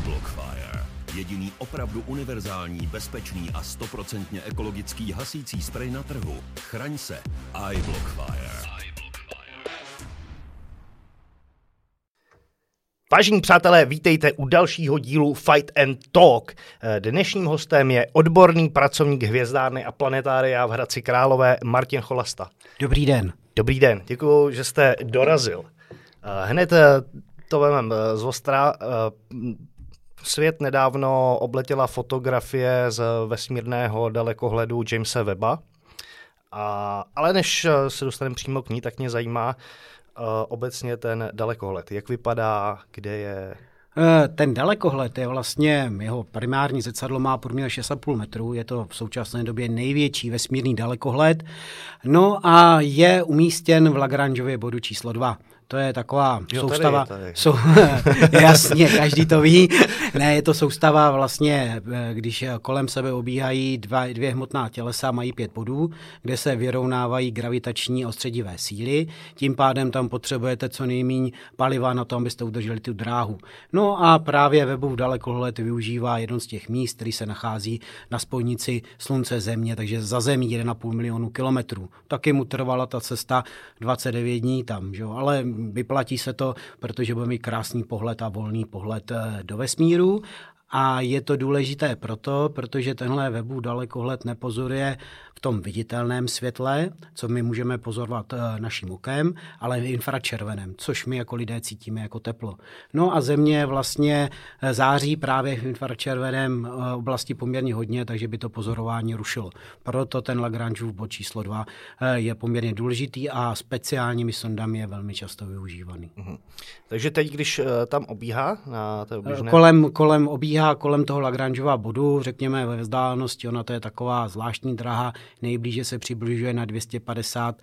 iBlockfire. Jediný opravdu univerzální, bezpečný a stoprocentně ekologický hasící sprej na trhu. Chraň se. iBlockfire. Vážení přátelé, vítejte u dalšího dílu Fight and Talk. Dnešním hostem je odborný pracovník hvězdárny a planetária v Hradci Králové Martin Cholasta. Dobrý den. Dobrý den, děkuji, že jste dorazil. Hned to vemem z Ostra. Svět nedávno obletěla fotografie z vesmírného dalekohledu Jamesa Weba. A, ale než se dostaneme přímo k ní, tak mě zajímá uh, obecně ten dalekohled. Jak vypadá, kde je? Ten dalekohled je vlastně, jeho primární zrcadlo má průměr 6,5 metrů, je to v současné době největší vesmírný dalekohled, no a je umístěn v Lagrangeově bodu číslo 2 to je taková jo, soustava. Tady, tady. Sou, jasně, každý to ví. Ne, je to soustava vlastně, eh, když kolem sebe obíhají dva, dvě hmotná tělesa, mají pět bodů, kde se vyrovnávají gravitační ostředivé síly. Tím pádem tam potřebujete co nejméně paliva na to, abyste udrželi tu dráhu. No a právě webův dalekohled využívá jedno z těch míst, který se nachází na spojnici Slunce Země, takže za Zemí 1,5 milionu kilometrů. Taky mu trvala ta cesta 29 dní tam, že? ale vyplatí se to, protože bude mít krásný pohled a volný pohled eh, do vesmíru. A je to důležité proto, protože tenhle webu dalekohled nepozoruje v tom viditelném světle, co my můžeme pozorovat eh, naším okem, ale v infračerveném, což my jako lidé cítíme jako teplo. No a Země vlastně eh, září právě v infračerveném eh, oblasti poměrně hodně, takže by to pozorování rušilo. Proto ten Lagrangeův bod číslo 2 je poměrně důležitý a speciálními sondami je velmi často využívaný. Mhm. Takže teď, když tam obíhá na té oběžné... Kolem, kolem obíhá kolem toho Lagrangeova bodu, řekněme ve vzdálenosti, ona to je taková zvláštní dráha, nejblíže se přibližuje na 250,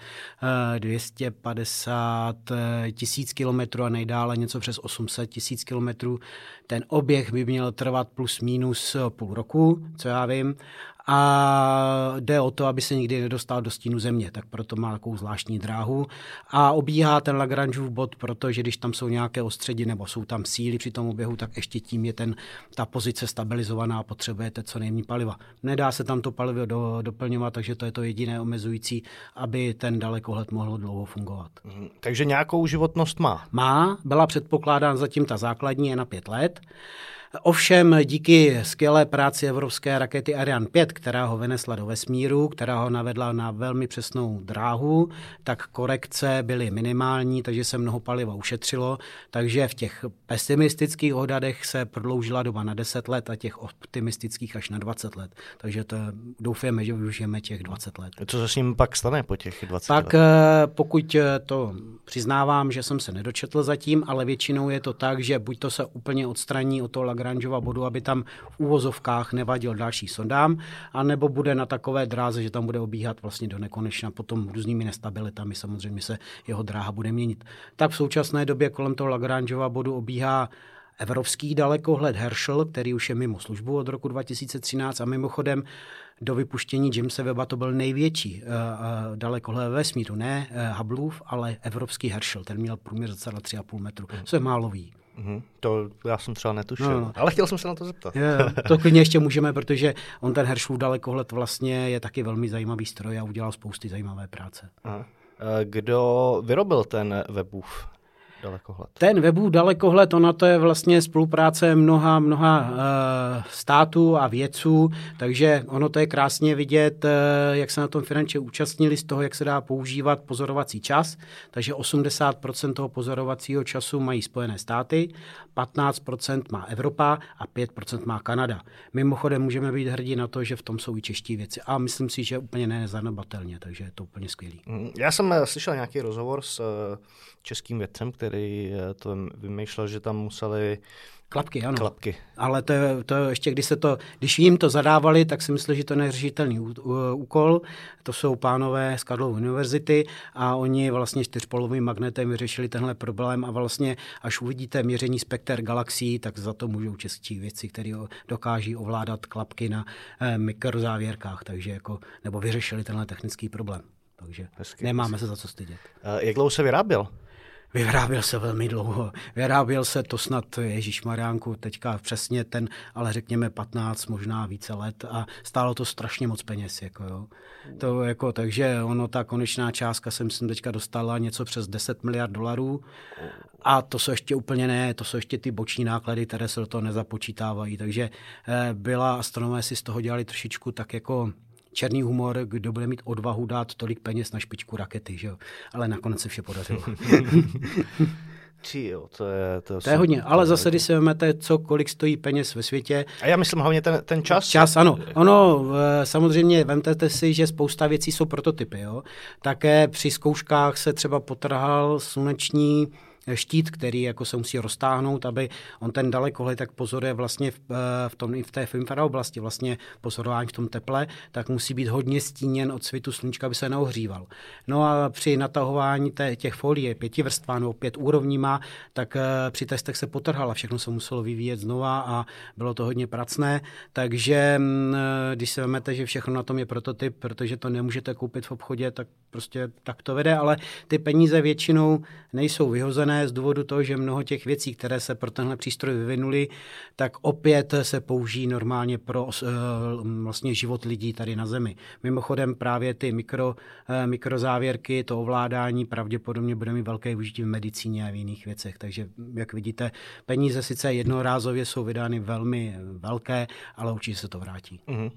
250 eh, eh, tisíc kilometrů a nejdále něco přes 800 tisíc kilometrů. Ten oběh by měl trvat plus minus půl roku, co já vím, a jde o to, aby se nikdy nedostal do stínu země, tak proto má takovou zvláštní dráhu a obíhá ten Lagrangeův bod, protože když tam jsou nějaké ostředy nebo jsou tam síly při tom oběhu, tak ještě tím je ten, ta pozice stabilizovaná a potřebujete co nejméně paliva. Nedá se tam to palivo do, doplňovat, takže to je to jediné omezující, aby ten dalekohled mohl dlouho fungovat. Mhm. Takže nějakou životnost má? Má, byla předpokládán zatím ta základní je na pět let. Ovšem díky skvělé práci evropské rakety Ariane 5, která ho vynesla do vesmíru, která ho navedla na velmi přesnou dráhu, tak korekce byly minimální, takže se mnoho paliva ušetřilo, takže v těch pesimistických odhadech se prodloužila doba na 10 let a těch optimistických až na 20 let. Takže to doufáme, že využijeme těch 20 let. Co se s ním pak stane po těch 20 pak, let? Pak eh, pokud eh, to přiznávám, že jsem se nedočetl zatím, ale většinou je to tak, že buď to se úplně odstraní od toho Lagrangeova bodu, aby tam v úvozovkách nevadil další sondám, anebo bude na takové dráze, že tam bude obíhat vlastně do nekonečna, potom různými nestabilitami samozřejmě se jeho dráha bude měnit. Tak v současné době kolem toho Lagrangeova bodu obíhá evropský dalekohled Herschel, který už je mimo službu od roku 2013 a mimochodem do vypuštění Jamesa Weba to byl největší uh, uh, dalekohled vesmíru, ne uh, Hubbleův, ale evropský Herschel, ten měl průměr za 3,5 metru, co je málo ví. Mm-hmm. To já jsem třeba netušil, no, no. ale chtěl jsem se na to zeptat. Je, to klidně ještě můžeme, protože on ten Herschelův dalekohled vlastně je taky velmi zajímavý stroj a udělal spousty zajímavé práce. Aha. Kdo vyrobil ten webův dalekohled? Ten webův dalekohled, ona to je vlastně spolupráce mnoha, mnoha uh, států a vědců, takže ono to je krásně vidět, uh, jak se na tom finančně účastnili z toho, jak se dá používat pozorovací čas. Takže 80% toho pozorovacího času mají Spojené státy, 15% má Evropa a 5% má Kanada. Mimochodem můžeme být hrdí na to, že v tom jsou i čeští věci. A myslím si, že úplně nezanobatelně, takže je to úplně skvělý. Mm, já jsem eh, slyšel nějaký rozhovor s českým vědcem, který to vymýšlel, že tam museli Klapky, ano. Klapky. Ale to, to ještě, když se to, když jim to zadávali, tak si mysleli, že to je neřešitelný úkol. To jsou pánové z Karlovy univerzity a oni vlastně čtyřpolovým magnetem vyřešili tenhle problém a vlastně až uvidíte měření spekter galaxií, tak za to můžou český věci, které dokáží ovládat klapky na eh, mikrozávěrkách, takže jako, nebo vyřešili tenhle technický problém. Takže hezky, nemáme hezky. se za co stydět. Uh, jak dlouho se vyráběl? Vyráběl se velmi dlouho. Vyráběl se to snad Ježíš Mariánku, teďka přesně ten, ale řekněme 15, možná více let a stálo to strašně moc peněz. Jako jo. To jako, takže ono, ta konečná částka jsem si teďka dostala něco přes 10 miliard dolarů a to jsou ještě úplně ne, to jsou ještě ty boční náklady, které se do toho nezapočítávají. Takže eh, byla astronomé si z toho dělali trošičku tak jako černý humor, kdo bude mít odvahu dát tolik peněz na špičku rakety, že jo? Ale nakonec se vše podařilo. Či jo, to je... To, to je hodně, ale to zase, když si vezmete, co, kolik stojí peněz ve světě. A já myslím hlavně ten, ten čas. Čas, ano. Ono, samozřejmě, vemte si, že spousta věcí jsou prototypy, jo. Také při zkouškách se třeba potrhal sluneční štít, který jako se musí roztáhnout, aby on ten dalekohled tak pozoruje vlastně v, eh, v, tom, v té infraoblasti, vlastně pozorování v tom teple, tak musí být hodně stíněn od svitu sluníčka, aby se neohříval. No a při natahování té, těch folií pěti vrstvá nebo pět úrovníma, tak uh, při testech se potrhala, všechno se muselo vyvíjet znova a bylo to hodně pracné, takže uh, když se vezmete, že všechno na tom je prototyp, protože to nemůžete koupit v obchodě, tak prostě tak to vede, ale ty peníze většinou nejsou vyhozené, z důvodu toho, že mnoho těch věcí, které se pro tenhle přístroj vyvinuly, tak opět se použijí normálně pro eh, vlastně život lidí tady na Zemi. Mimochodem právě ty mikro, eh, mikrozávěrky, to ovládání pravděpodobně bude mít velké využití v medicíně a v jiných věcech. Takže, jak vidíte, peníze sice jednorázově jsou vydány velmi velké, ale určitě se to vrátí. Uh-huh.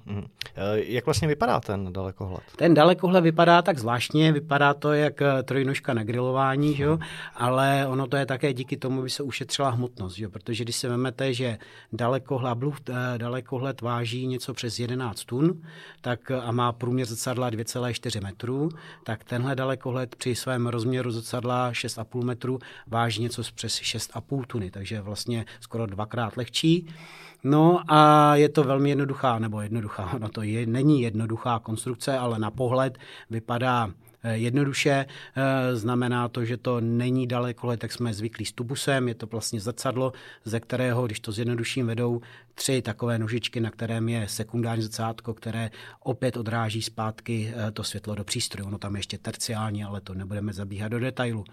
Jak vlastně vypadá ten dalekohled? Ten dalekohled vypadá tak zvláštně, vypadá to jak trojnožka na grilování, že? ale ono to je také díky tomu, aby se ušetřila hmotnost, že? protože když si vezmete, že dalekohled, eh, dalekohled váží něco přes 11 tun tak, a má průměr zrcadla 2,4 metrů, tak tenhle dalekohled při svém rozměru zrcadla 6,5 metru váží něco přes 6,5 tuny, takže vlastně skoro dvakrát lehčí. No a je to velmi jednoduchá, nebo jednoduchá, no to je, není jednoduchá konstrukce, ale na pohled vypadá Eh, jednoduše. Eh, znamená to, že to není daleko, tak jsme zvyklí s tubusem, je to vlastně zrcadlo, ze kterého, když to zjednoduším, vedou tři takové nožičky, na kterém je sekundární zrcátko, které opět odráží zpátky eh, to světlo do přístroje. Ono tam je ještě terciální, ale to nebudeme zabíhat do detailu.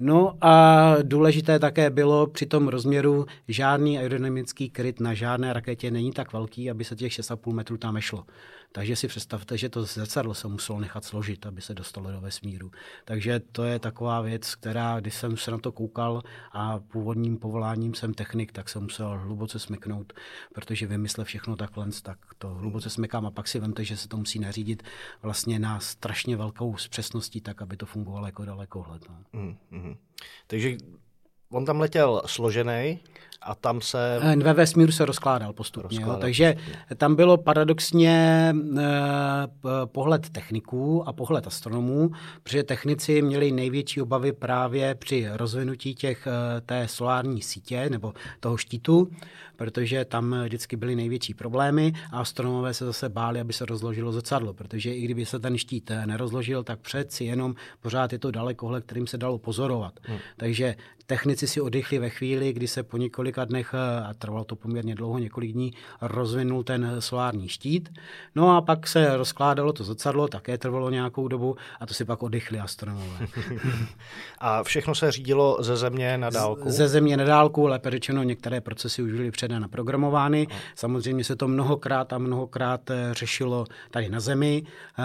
No a důležité také bylo při tom rozměru žádný aerodynamický kryt na žádné raketě není tak velký, aby se těch 6,5 metrů tam vešlo. Takže si představte, že to zrcadlo se muselo nechat složit, aby se dostalo do vesmíru. Takže to je taková věc, která, když jsem se na to koukal a původním povoláním jsem technik, tak jsem musel hluboce smyknout, protože vymyslet všechno takhle, tak to hluboce smykám a pak si vemte, že se to musí nařídit vlastně na strašně velkou přesností, tak aby to fungovalo jako dalekohled. No. Mm-hmm. Takže on tam letěl složený, a tam se... Eh, ve vesmíru se rozkládal postupně. Rozkládal jo. Takže postupně. tam bylo paradoxně eh, pohled techniků a pohled astronomů, protože technici měli největší obavy právě při rozvinutí těch, eh, té solární sítě nebo toho štítu, protože tam vždycky byly největší problémy a astronomové se zase báli, aby se rozložilo zrcadlo, protože i kdyby se ten štít nerozložil, tak přeci jenom pořád je to dalekohled, kterým se dalo pozorovat. Hmm. Takže technici si oddychli ve chvíli, kdy se po několika dnech, a trvalo to poměrně dlouho, několik dní, rozvinul ten solární štít. No a pak se rozkládalo to zrcadlo, také trvalo nějakou dobu a to si pak oddychli astronomové. a všechno se řídilo ze země na dálku? Ze země na dálku, lépe řečeno, některé procesy už byly předem naprogramovány. Samozřejmě se to mnohokrát a mnohokrát eh, řešilo tady na Zemi, eh,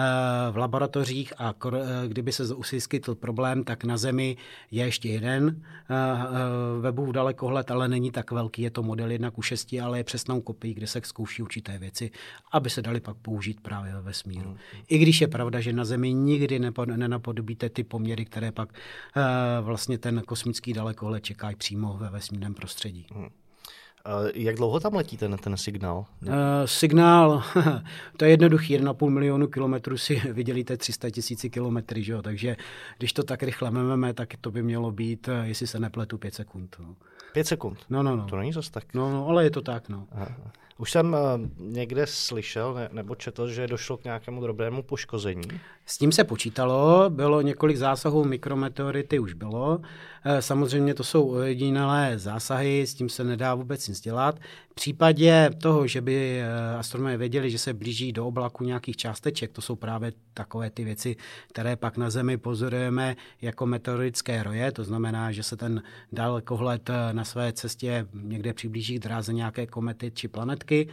v laboratořích a eh, kdyby se uskytl problém, tak na Zemi je ještě jeden webův dalekohled, ale není tak velký, je to model 1 ku 6, ale je přesnou kopii, kde se zkouší určité věci, aby se dali pak použít právě ve vesmíru. I když je pravda, že na Zemi nikdy nenapodobíte ty poměry, které pak vlastně ten kosmický dalekohled čekají přímo ve vesmírném prostředí. Hmm. Jak dlouho tam letí ten, ten signál? Uh, signál, to je jednoduchý, 1,5 milionu kilometrů si vydělíte 300 tisíci kilometry, že jo? takže když to tak rychle mememe, tak to by mělo být, eh, jestli se nepletu, 5 sekund. No. 5 sekund? No, no, no. To není zase tak. No, no, ale je to tak, no. Aha. Už jsem uh, někde slyšel ne, nebo četl, že došlo k nějakému drobnému poškození. S tím se počítalo, bylo několik zásahů mikrometeority, už bylo. Eh, samozřejmě to jsou ojedinělé zásahy, s tím se nedá vůbec nic dělat. V případě toho, že by eh, astronomové věděli, že se blíží do oblaku nějakých částeček, to jsou právě takové ty věci, které pak na Zemi pozorujeme jako meteorické roje, to znamená, že se ten dalekohled eh, na své cestě někde přiblíží k dráze nějaké komety či planetky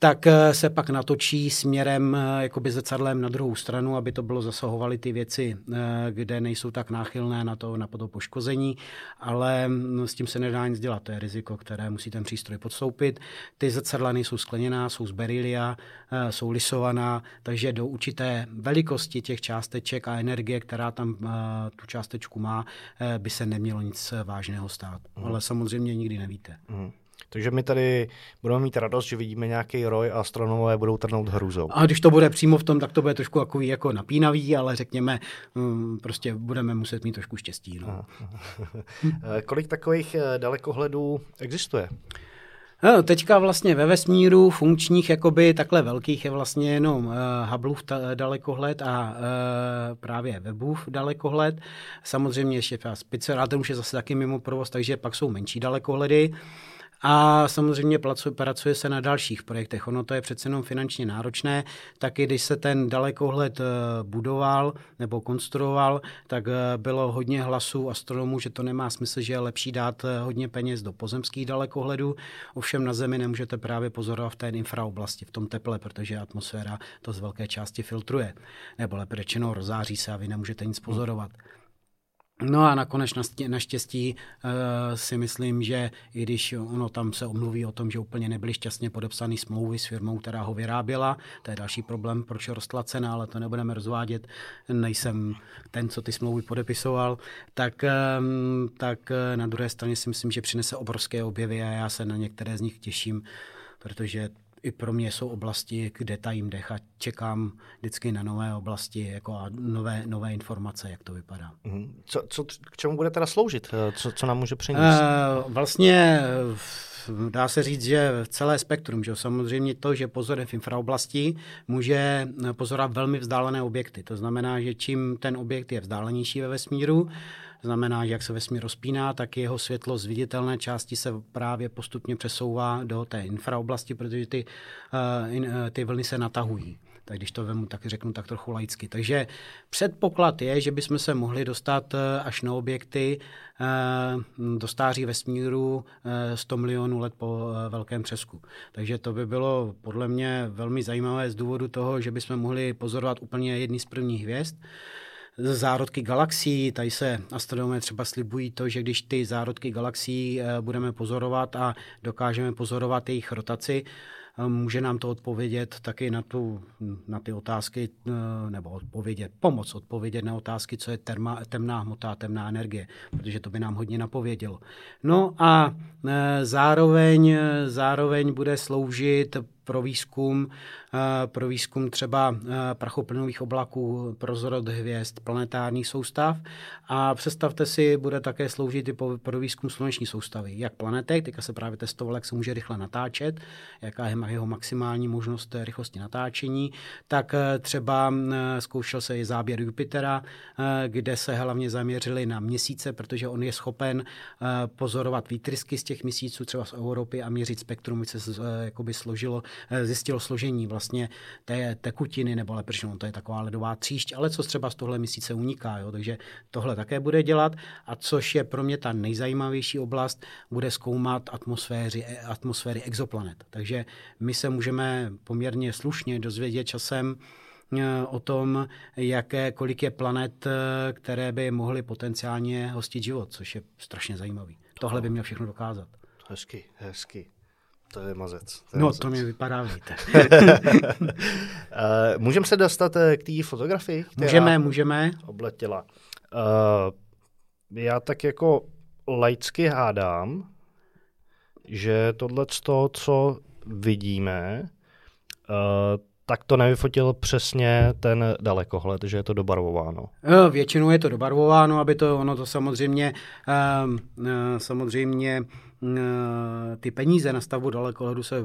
tak eh, se pak natočí směrem eh, jakoby zrcadlem na druhou stranu, aby to bylo zasahovaly ty věci, eh, kde nejsou tak náchylné na to, na to poškození, ale mm, s tím se nedá nic dělat, to je riziko, které musí ten přístroj podstoupit. Ty zrcadla nejsou skleněná, jsou z berilia, jsou lisovaná, takže do určité velikosti těch částeček a energie, která tam tu částečku má, by se nemělo nic vážného stát. Mm. Ale samozřejmě nikdy nevíte. Mm. Takže my tady budeme mít radost, že vidíme nějaký roj a astronomové budou trnout hrůzou. A když to bude přímo v tom, tak to bude trošku jako, jako napínavý, ale řekněme, um, prostě budeme muset mít trošku štěstí. No. Eh, kolik takových eh, dalekohledů existuje? No, teďka vlastně ve vesmíru funkčních jakoby takhle velkých je vlastně jenom uh, Hubbleův ta, dalekohled a uh, právě Webův dalekohled. Samozřejmě ještě Spitzer, ale ten už je zase taky mimo provoz, takže pak jsou menší dalekohledy. A samozřejmě pracuje se na dalších projektech. Ono to je přece jenom finančně náročné, taky když se ten dalekohled eh, budoval nebo konstruoval, tak eh, bylo hodně hlasů astronomů, že to nemá smysl, že je lepší dát eh, hodně peněz do pozemských dalekohledů. Ovšem na Zemi nemůžete právě pozorovat v té infraoblasti, v tom teple, protože atmosféra to z velké části filtruje. Nebo lepší řečeno rozáří se a vy nemůžete nic pozorovat. Hmm. No a nakonec naštěstí uh, si myslím, že i když ono tam se omluví o tom, že úplně nebyly šťastně podepsané smlouvy s firmou, která ho vyráběla, to je další problém, proč rostla cena, ale to nebudeme rozvádět, nejsem ten, co ty smlouvy podepisoval, tak, um, tak na druhé straně si myslím, že přinese obrovské objevy a já se na některé z nich těším, protože i pro mě jsou oblasti, kde tajím dech a čekám vždycky na nové oblasti jako a nové, nové informace, jak to vypadá. Mhm. Co, co, k čemu bude teda sloužit? Eh, co, co nám může přinést? Uh, vlastně dá se říct, že celé spektrum, že samozřejmě to, že pozor v infraoblasti může pozorovat velmi vzdálené objekty. To znamená, že čím ten objekt je vzdálenější ve vesmíru, znamená, že jak se vesmír rozpíná, tak jeho světlo z viditelné části se právě postupně přesouvá do té infraoblasti, protože ty, in, uh, ty vlny se natahují tak když to vemu, tak řeknu tak trochu laicky. Takže předpoklad je, že bychom se mohli dostat eh, až na objekty do stáří vesmíru 100 milionů let po velkém třesku. Takže to by bylo podle mě velmi zajímavé z důvodu toho, že bychom mohli pozorovat úplně jedny z prvních hvězd zárodky galaxií. Tady se astronomové třeba slibují to, že když ty zárodky galaxií eh, budeme pozorovat a dokážeme pozorovat jejich rotaci, eh, může nám to odpovědět taky na, tu, na ty otázky, eh, nebo odpovědět, pomoc odpovědět na otázky, co je terma, temná hmota temná energie, protože to by nám hodně napovědělo. No a zároveň, zároveň bude sloužit pro výzkum, eh, pro výzkum třeba eh, prachoplynových oblaků, prozorod hvězd, planetárních soustav. A představte si, bude také sloužit i pro výzkum sluneční soustavy, jak planetek, teďka se právě testoval, jak se může rychle natáčet, jaká je jeho maximální možnost rychlosti natáčení, tak eh, třeba zkoušel se i záběr Jupitera, kde se hlavně zaměřili na měsíce, protože on je schopen pozorovat výtrysky z těch měsíců, třeba z Evropy a měřit spektrum, se jakoby složilo Eh, zjistilo složení vlastně té tekutiny, nebo lepší, to je taková ledová tříšť, ale co třeba z tohle měsíce uniká. Jo? Takže tohle také bude dělat a což je pro mě ta nejzajímavější oblast, bude zkoumat atmosféry, eh, atmosféry exoplanet. Takže my se můžeme poměrně slušně dozvědět časem, eh, o tom, jaké, kolik je planet, které by mohly potenciálně hostit život, což je strašně zajímavý. Tohle by měl všechno dokázat. Hezky, hezky. To je mazec. To je no, mazec. to mi vypadá, víte. uh, můžeme se dostat eh, k té fotografii? Můžeme, můžeme. Obletěla. Uh, já tak jako laicky hádám, že tohle, co vidíme, uh, tak to nevyfotil přesně ten dalekohled, že je to dobarvováno. Eh, většinou je to dobarvováno, aby to, ono to samozřejmě, um, samozřejmě ty peníze na stavbu dalekohledu se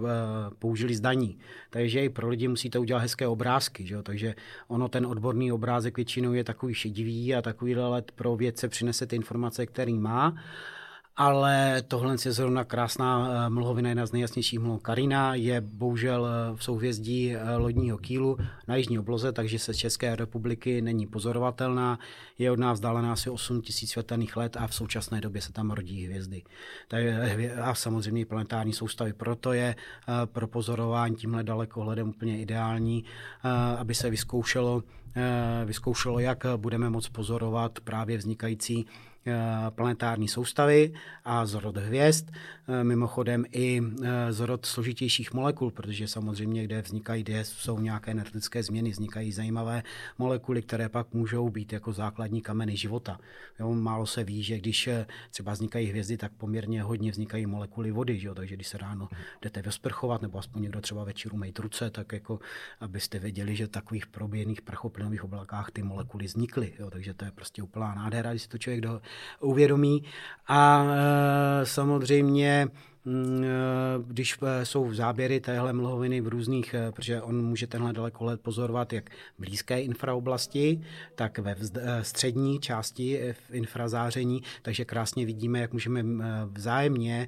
použili zdaní. Takže i pro lidi musíte udělat hezké obrázky. Že jo? Takže ono ten odborný obrázek většinou je takový šedivý a takový let pro vědce přinese ty informace, který má ale tohle je zrovna krásná eh, mlhovina, jedna z nejjasnějších mluv. Karina je bohužel eh, v souhvězdí eh, lodního kýlu na jižní obloze, takže se z České republiky není pozorovatelná. Je od nás vzdálená asi 8 000 světelných let a v současné době se tam rodí hvězdy. A samozřejmě planetární soustavy. Proto je pro pozorování tímhle dalekohledem úplně ideální, aby se vyzkoušelo, vyzkoušelo, jak budeme moct pozorovat právě vznikající planetární soustavy a zrod hvězd, eh, mimochodem i eh, zrod složitějších molekul, protože samozřejmě, kde vznikají, kde jsou nějaké energetické změny, vznikají zajímavé molekuly, které pak můžou být jako základní kameny života. Jo, málo se ví, že když třeba vznikají hvězdy, tak poměrně hodně vznikají molekuly vody, že jo? takže když se ráno jdete vysprchovat, nebo aspoň někdo třeba večeru mít ruce, tak jako abyste věděli, že takových proběhných prachoplynových oblakách ty molekuly vznikly. Jo? Takže to je prostě úplná nádhera, když si to člověk do, uvědomí. A e, samozřejmě mm, e, když e, jsou záběry téhle mlhoviny v různých, protože on může tenhle dalekohled pozorovat jak v blízké infraoblasti, tak ve střední části v infrazáření, takže krásně vidíme, jak můžeme vzájemně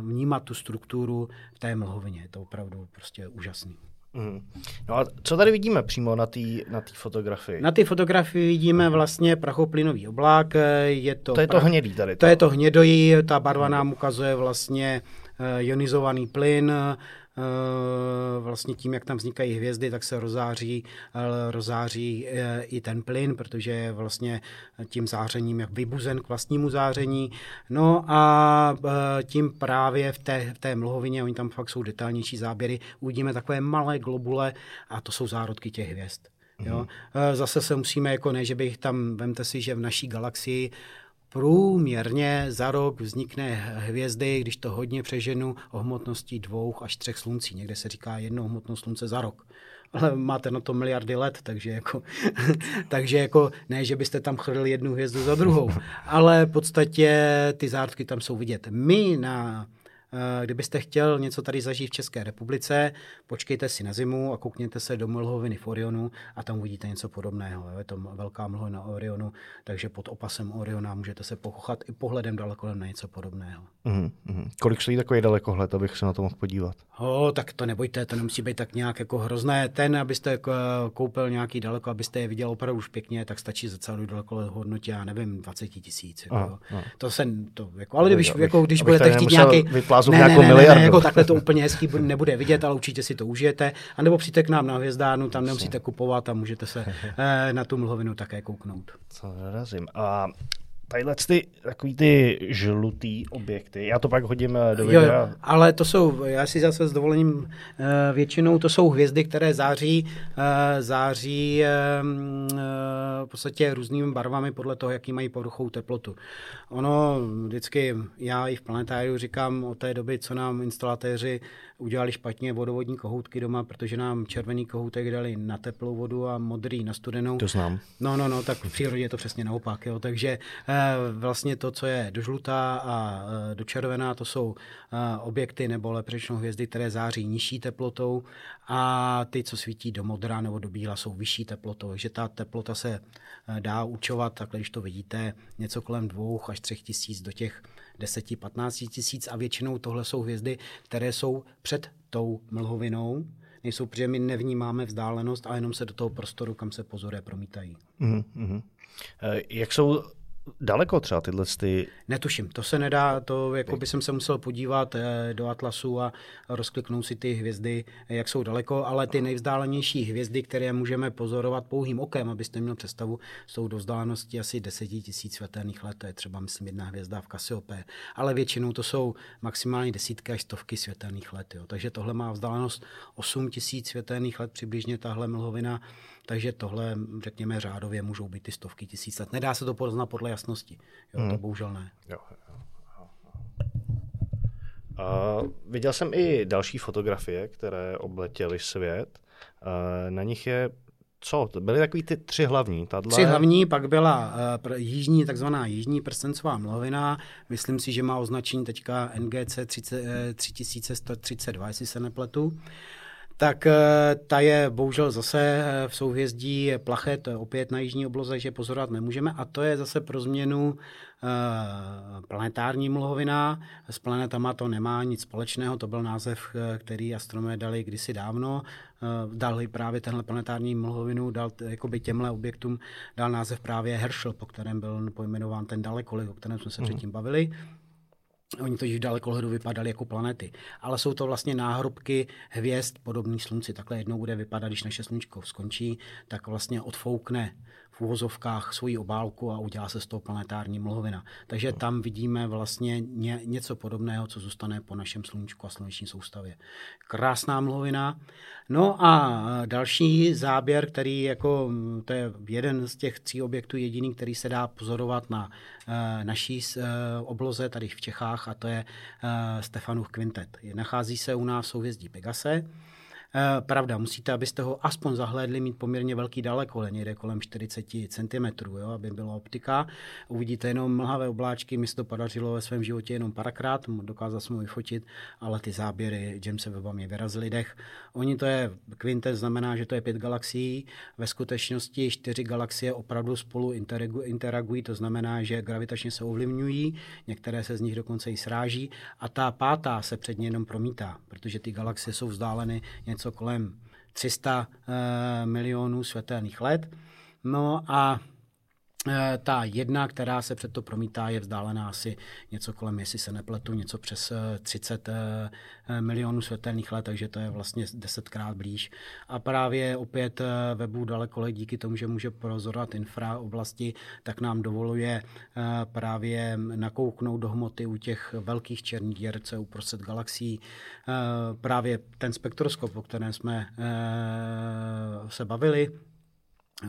vnímat tu strukturu v té mlhovině. Je to opravdu prostě úžasný. Mm. No a co tady vidíme přímo na té na fotografii? Na té fotografii vidíme vlastně prachoplynový oblák. Je to, to je to hnědý tady. To, to je to hnědojí, ta barva nám ukazuje vlastně eh, ionizovaný plyn, Eh, vlastně tím, jak tam vznikají hvězdy, tak se rozáří, eh, rozáří eh, i ten plyn, protože je vlastně tím zářením jak vybuzen k vlastnímu záření. No a tím právě v té, v té mlhovině, oni tam fakt jsou detailnější záběry, uvidíme takové malé globule a to jsou zárodky těch hvězd. Jo? Mhm. Zase se musíme, jako ne, že bych tam, vemte si, že v naší galaxii Průměrně za rok vznikne hvězdy, když to hodně přeženu, o hmotnosti dvou až třech sluncí. Někde se říká jedno hmotnost slunce za rok. Ale máte na to miliardy let, takže jako, takže jako ne, že byste tam chrlili jednu hvězdu za druhou, ale v podstatě ty zárodky tam jsou vidět. My na kdybyste chtěl něco tady zažít v České republice, počkejte si na zimu a koukněte se do mlhoviny v Orionu a tam uvidíte něco podobného. Je to velká mlhovina Orionu, takže pod opasem Oriona můžete se pochochat i pohledem daleko na něco podobného. Mm-hmm. Kolik stojí takový dalekohled, abych se na to mohl podívat? O, tak to nebojte, to nemusí být tak nějak jako hrozné. Ten, abyste koupil nějaký daleko, abyste je viděl opravdu už pěkně, tak stačí za celou daleko hodnotě, já nevím, 20 tisíc. Jako, to se, to, jako, ale když, jako, když budete chtít nějaký ne, jako ne, ne, ne, jako takhle to úplně hezký nebude vidět, ale určitě si to užijete. A nebo přijďte k nám na hvězdárnu, tam nemusíte kupovat a můžete se eh, na tu mlhovinu také kouknout. Co narazím. A tadyhle ty takový ty žlutý objekty, já to pak hodím eh, do videa. Jo, ale to jsou, já si zase s dovolením, eh, většinou to jsou hvězdy, které září, září v podstatě různými barvami podle toho, jaký mají povrchovou teplotu. Ono vždycky, já i v planetáriu říkám o té doby, co nám instalatéři udělali špatně vodovodní kohoutky doma, protože nám červený kohoutek dali na teplou vodu a modrý na studenou. To znám. No, no, no, tak v přírodě je to přesně naopak. Jo. Takže eh, vlastně to, co je do žlutá a eh, do červená, to jsou eh, objekty nebo lepřečno hvězdy, které září nižší teplotou a ty, co svítí do modra nebo do bíla, jsou vyšší teplotou. Takže ta teplota se dá učovat, takhle když to vidíte, něco kolem dvou až třech tisíc do těch 10-15 tisíc a většinou tohle jsou hvězdy, které jsou před tou mlhovinou, nejsou, protože my nevnímáme vzdálenost a jenom se do toho prostoru, kam se pozoruje, promítají. Mm-hmm. Jak jsou daleko třeba tyhle ty... Netuším, to se nedá, to jako by jsem se musel podívat eh, do Atlasu a rozkliknout si ty hvězdy, jak jsou daleko, ale ty nejvzdálenější hvězdy, které můžeme pozorovat pouhým okem, abyste měl představu, jsou do vzdálenosti asi 10 tisíc světelných let, to je třeba, myslím, jedna hvězda v Cassiope, ale většinou to jsou maximálně desítky až stovky světelných let, jo. takže tohle má vzdálenost 8 tisíc světelných let přibližně tahle mlhovina, takže tohle, řekněme, řádově můžou být ty stovky tisíc let. Nedá se to poznat podle jasnosti. Jo, hmm. To bohužel ne. Jo, Uh, viděl jsem i další fotografie, které obletěly svět. Na nich je co? To byly takový ty tři hlavní. Tadle... Tři hlavní, pak byla uh, jižní, takzvaná jižní prstencová mlhovina. Myslím si, že má označení teďka NGC 30, uh, 3132, jestli se nepletu tak eh, ta je bohužel zase eh, v souhvězdí plachet opět na jižní obloze, že pozorovat nemůžeme a to je zase pro změnu eh, planetární mlhovina. S planetama to nemá nic společného, to byl název, který astronomé dali kdysi dávno. Dali právě tenhle planetární mlhovinu, dal jakoby těmhle objektům dal název právě Herschel, po kterém byl pojmenován ten dalekolik, o kterém jsme se mm. předtím bavili. Oni to již dalekohledu vypadali jako planety. Ale jsou to vlastně náhrobky hvězd podobných slunci. Takhle jednou bude vypadat, když naše sluníčko skončí, tak vlastně odfoukne v úvozovkách svoji obálku a udělá se z toho planetární mlhovina. Takže tam vidíme vlastně ně, něco podobného, co zůstane po našem sluníčku a sluneční soustavě. Krásná mlhovina. No a další záběr, který jako, to je jeden z těch tří objektů jediný, který se dá pozorovat na uh, naší uh, obloze tady v Čechách a to je uh, Stefanův kvintet. Nachází se u nás v souhvězdí Pegase. Eh, pravda, musíte, abyste ho aspoň zahlédli, mít poměrně velký daleko, někde kolem 40 cm, jo, aby byla optika. Uvidíte jenom mlhavé obláčky, mi se to podařilo ve svém životě jenom párkrát, dokázal jsem ho vyfotit, ale ty záběry Jamesa Webba mě vyrazili dech. Oni to je, kvintet znamená, že to je pět galaxií, ve skutečnosti čtyři galaxie opravdu spolu interagují, to znamená, že gravitačně se ovlivňují, některé se z nich dokonce i sráží a ta pátá se před ně jenom promítá, protože ty galaxie jsou vzdáleny něco kolem 300 eh, milionů světelných let. No a ta jedna, která se před to promítá, je vzdálená asi něco kolem, jestli se nepletu, něco přes 30 eh, eh, milionů světelných let, takže to je vlastně desetkrát blíž. A právě opět webu daleko díky tomu, že může prozorovat infra oblasti, tak nám dovoluje právě nakouknout do hmoty u těch velkých černých děr, co je uprostřed galaxií. Právě ten spektroskop, o kterém jsme se bavili,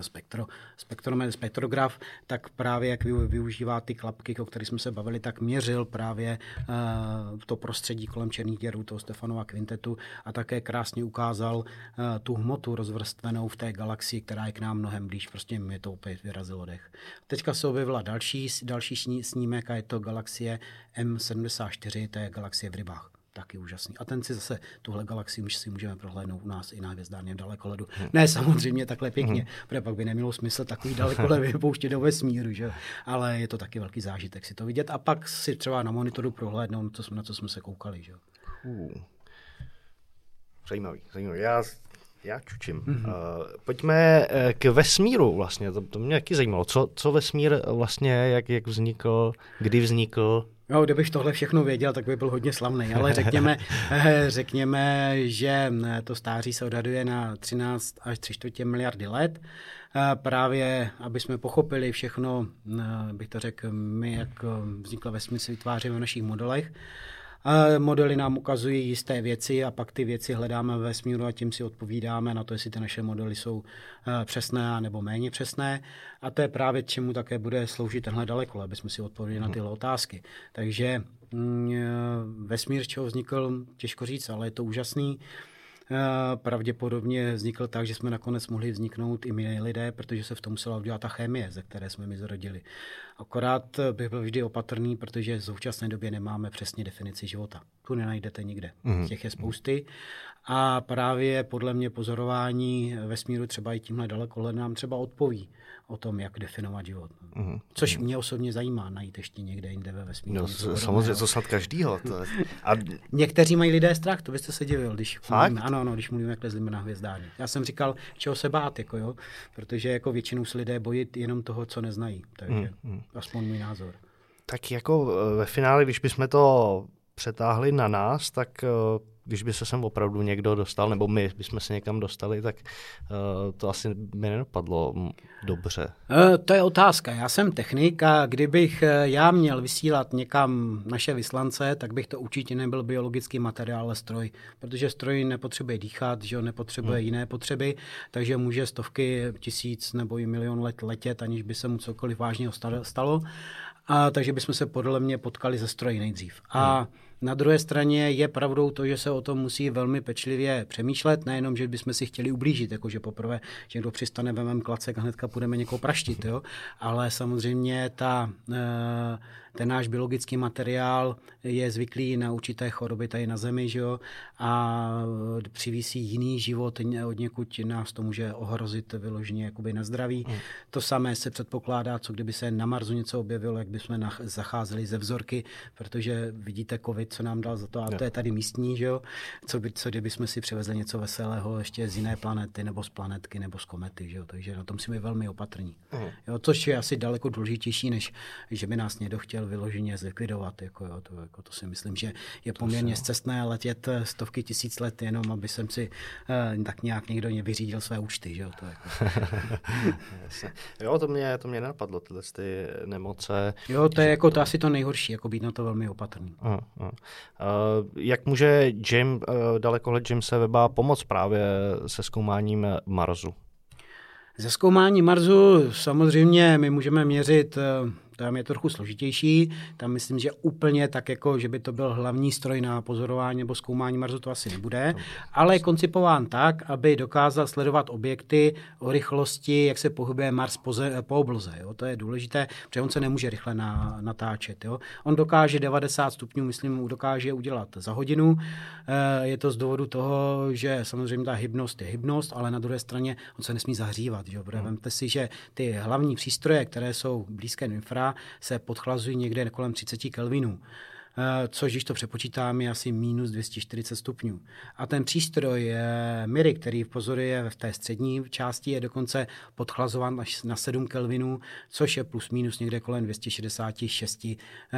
spektro, spektro, spektrograf, tak právě jak využívá ty klapky, o kterých jsme se bavili, tak měřil právě uh, to prostředí kolem černých děrů toho Stefanova kvintetu a také krásně ukázal uh, tu hmotu rozvrstvenou v té galaxii, která je k nám mnohem blíž. Prostě mi to opět vyrazilo dech. Teďka se objevila další, další snímek a je to galaxie M74, to je galaxie v rybách taky úžasný. A ten si zase tuhle galaxii už si můžeme prohlédnout u nás i na hvězdárně dalekoledu. Hmm. Ne samozřejmě takhle pěkně, hmm. protože pak by nemělo smysl takový dalekohled vypouštět do vesmíru, že? ale je to taky velký zážitek si to vidět a pak si třeba na monitoru prohlédnout, to, na co jsme se koukali. Že? Uh. Zajímavý, zajímavý. Já já čučím. Mm-hmm. Uh, pojďme eh, k vesmíru vlastně, to, to mě taky zajímalo. Co, co vesmír vlastně, jak, jak vznikl, kdy vznikl? No, kdybych tohle všechno věděl, tak by byl hodně slavný, ale řekněme, eh, řekněme, že to stáří se odhaduje na 13 až 3 čtvrtě miliardy let. Právě, aby jsme pochopili všechno, bych to řekl, my, jak vznikla vesmír, si vytváříme v našich modelech. Modely nám ukazují jisté věci a pak ty věci hledáme ve vesmíru a tím si odpovídáme na to, jestli ty naše modely jsou eh, přesné nebo méně přesné. A to je právě čemu také bude sloužit tenhle daleko, aby jsme si odpověděli na tyhle otázky. Takže mm, eh, vesmír, z čeho vznikl, těžko říct, ale je to úžasný. Eh, pravděpodobně vznikl tak, že jsme nakonec mohli vzniknout i my lidé, protože se v tom musela udělat ta chemie, ze které jsme my zrodili. Akorát bych byl vždy opatrný, protože v současné době nemáme přesně definici života. Tu nenajdete nikde. Mm. Těch je spousty. A právě podle mě pozorování vesmíru třeba i tímhle daleko nám třeba odpoví o tom, jak definovat život. Mm-hmm. Což mě osobně zajímá najít ještě někde jinde ve vesmíru. No, samozřejmě, to snad každýho. To je... A... Někteří mají lidé strach, to byste se divil, když mluvíme, ano, ano, když mluvíme, jak lezlíme na hvězdárně. Já jsem říkal, čeho se bát, jako jo, protože jako většinou se lidé bojí jenom toho, co neznají. Takže mm-hmm. aspoň můj názor. Tak jako ve finále, když bychom to přetáhli na nás, tak eh, když by se sem opravdu někdo dostal, nebo my bychom se někam dostali, tak uh, to asi mi nedopadlo dobře. Uh, to je otázka. Já jsem technik a kdybych já měl vysílat někam naše vyslance, tak bych to určitě nebyl biologický materiál, ale stroj, protože stroj nepotřebuje dýchat, že nepotřebuje hmm. jiné potřeby, takže může stovky tisíc nebo i milion let letět, aniž by se mu cokoliv vážného stalo. A takže bychom se podle mě potkali ze stroji nejdřív. A hmm Na druhé straně je pravdou to, že se o tom musí velmi pečlivě přemýšlet, nejenom, že bychom si chtěli ublížit, jako že poprvé, že kdo přistane, vememe klacek a hnedka půjdeme někoho praštit, jo? ale samozřejmě ta eh, ten náš biologický materiál je zvyklý na určité choroby tady na Zemi, že jo? a přivísí jiný život od někud nás to může ohrozit vyloženě jakoby na zdraví. Mm. To samé se předpokládá, co kdyby se na Marsu něco objevilo, jak bychom zacházeli ze vzorky, protože vidíte COVID, co nám dal za to, a to je tady místní, že jo? Co, by, co kdyby jsme si přivezli něco veselého ještě z jiné planety, nebo z planetky, nebo z komety, že jo? takže na tom musíme být velmi opatrní. Mm. Jo, což je asi daleko důležitější, než že by nás někdo chtěl vyloženě zlikvidovat. Jako, jo, to, jako, to si myslím, že je poměrně to zcestné letět eh, stovky tisíc let jenom, aby jsem si eh, tak nějak někdo vyřídil své účty. Že jo, to jako. jo to mě, to mě napadlo, tyhle ty nemoce. Jo, to je jako to asi to nejhorší, jako být na to velmi opatrný. Uh, uh. Uh, jak může Jim, uh, dalekohled Jamesa Weba pomoct právě se zkoumáním Marsu? Ze zkoumání Marsu samozřejmě my můžeme měřit uh, tam je trochu složitější. Tam myslím, že úplně tak, jako, že by to byl hlavní stroj na pozorování nebo zkoumání Marsu, to asi nebude, ale je koncipován tak, aby dokázal sledovat objekty o rychlosti, jak se pohybuje Mars po, ze, po obloze. Jo? To je důležité, protože on se nemůže rychle na, natáčet. Jo? On dokáže 90 stupňů, myslím, dokáže udělat za hodinu. Eh, je to z důvodu toho, že samozřejmě ta hybnost je hybnost, ale na druhé straně on se nesmí zahřívat. Že? Hmm. Vemte si, že ty hlavní přístroje, které jsou blízké infra, se podchlazují někde kolem 30 kelvinů eh, což když to přepočítám, je asi minus 240 stupňů. A ten přístroj Miri, který pozoruje v té střední části, je dokonce podchlazován až na 7 kelvinů, což je plus minus někde kolem 266,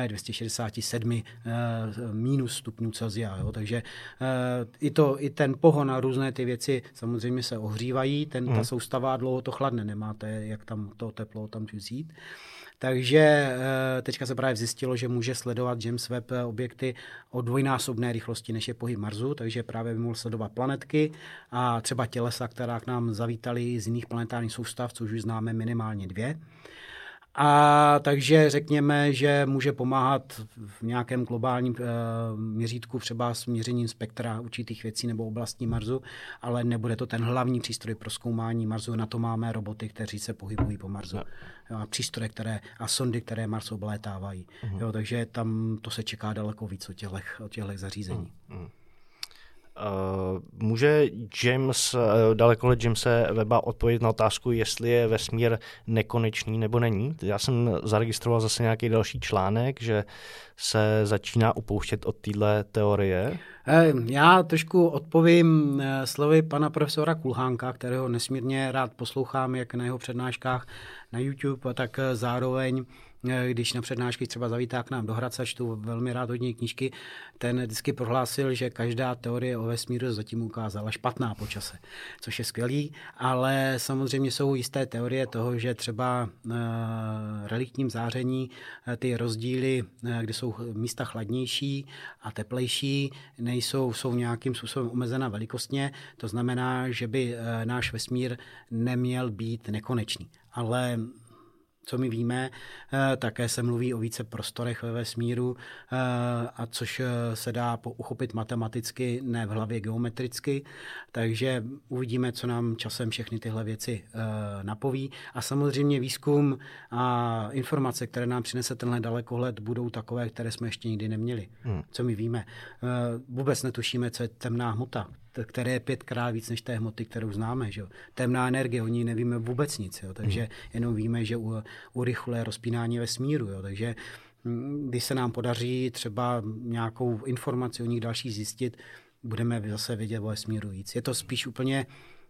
267 eh, eh, minus stupňů Celsia. Jo. Takže i, to, i ten pohon a různé ty věci samozřejmě se ohřívají, ten, ta hmm. soustava dlouho to chladne, nemáte jak tam to teplo tam vzít. Takže eh, teďka se právě zjistilo, že může sledovat James Webb eh, objekty o dvojnásobné rychlosti, než je pohyb Marsu, takže právě by mohl sledovat planetky a třeba tělesa, která k nám zavítali z jiných planetárních soustav, což už známe minimálně dvě. A takže řekněme, že může pomáhat v nějakém globálním e, měřítku třeba s měřením spektra určitých věcí nebo oblastní Marsu, ale nebude to ten hlavní přístroj pro zkoumání Marsu. Na to máme roboty, kteří se pohybují po Marsu. Jo, a přístroje které, a sondy, které Mars oblétávají. Uh-huh. Jo, takže tam to se čeká daleko víc o těchto těch zařízení. Uh-huh. Uh, může James, uh, dalekohled Jamese Weba odpovědět na otázku, jestli je vesmír nekonečný nebo není? Já jsem zaregistroval zase nějaký další článek, že se začíná upouštět od téhle teorie. Eh, já trošku odpovím slovy pana profesora Kulhánka, kterého nesmírně rád poslouchám, jak na jeho přednáškách na YouTube, tak zároveň Eh, když na přednášky třeba zavítá k nám do Hradce, čtu velmi rád hodně knížky, ten vždycky prohlásil, že každá teorie o vesmíru zatím ukázala špatná počase, což je skvělý, ale samozřejmě jsou jisté teorie toho, že třeba uh, reliktním záření uh, ty rozdíly, kde jsou místa chladnější a teplejší, nejsou, jsou nějakým způsobem omezena velikostně, to znamená, že by náš vesmír neměl být nekonečný. Ale co my víme, eh, také se mluví o více prostorech ve vesmíru, eh, a což eh, se dá uchopit matematicky, ne v hlavě geometricky, takže uvidíme, co nám časem všechny tyhle věci napoví. A samozřejmě výzkum a informace, které nám přinese tenhle dalekohled, budou takové, které jsme ještě nikdy neměli. Hmm. Co my víme. Vůbec netušíme, co je temná hmota které je pětkrát víc než té hmoty, kterou známe. Že? Temná energie, o ní nevíme vůbec nic, jo? takže hmm. jenom víme, že u, urychluje rozpínání vesmíru. Jo? Takže mm, když se nám podaří třeba nějakou informaci o nich další zjistit, budeme zase vidět o vesmíru víc. Je to spíš úplně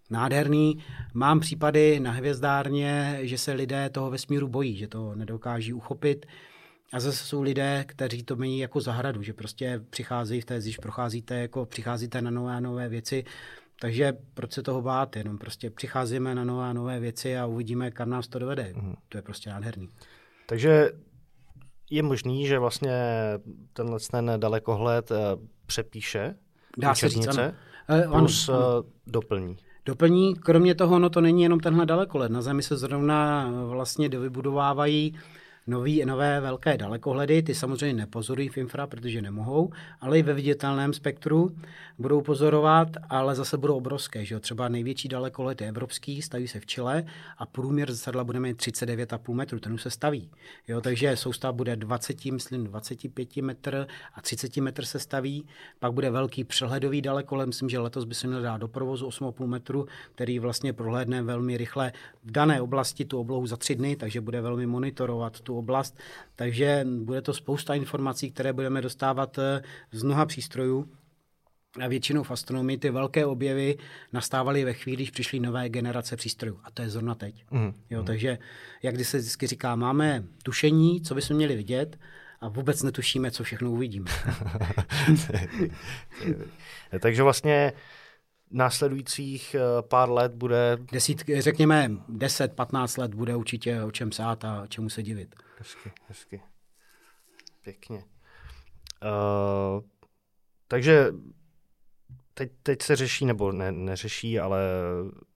nádherný. Mám případy na hvězdárně, že se lidé toho vesmíru bojí, že to nedokáží uchopit. A zase jsou lidé, kteří to mají jako zahradu, že prostě přicházejí v té, když procházíte, jako přicházíte na nové a nové věci, takže proč se toho bát? Jenom prostě přicházíme na nové a nové věci a uvidíme, kam nás to dovede. Mm. To je prostě nádherný. Takže je možný, že vlastně tenhle ten dalekohled eh, přepíše Dá se říct, ano. plus ano, ano. doplní. Doplní, kromě toho, no to není jenom tenhle dalekohled. Na Zemi se zrovna vlastně dovybudovávají nový, nové velké dalekohledy, ty samozřejmě nepozorují v infra, protože nemohou, ale i ve viditelném spektru budou pozorovat, ale zase budou obrovské. Že jo? Třeba největší dalekohled je evropský, staví se v Chile a průměr zrcadla bude mít 39,5 metru, ten už se staví. Jo? Takže soustav bude 20, myslím 25 metr a 30 metr se staví, pak bude velký přehledový dalekohled, myslím, že letos by se měl dát do provozu 8,5 metru, který vlastně prohlédne velmi rychle v dané oblasti tu oblohu za tři dny, takže bude velmi monitorovat tu oblast. Takže bude to spousta informací, které budeme dostávat eh, z mnoha přístrojů. A většinou v astronomii ty velké objevy nastávaly ve chvíli, když přišly nové generace přístrojů. A to je zrovna teď. Mm. Jo, takže, jak když se vždycky říká, máme tušení, co bychom měli vidět, a vůbec netušíme, co všechno uvidíme. takže vlastně následujících eh, pár let bude... Desít, řekněme 10-15 let bude určitě o čem sát a čemu se divit. Hezky, hezky. Pěkně. Uh, takže teď, teď se řeší, nebo ne, neřeší, ale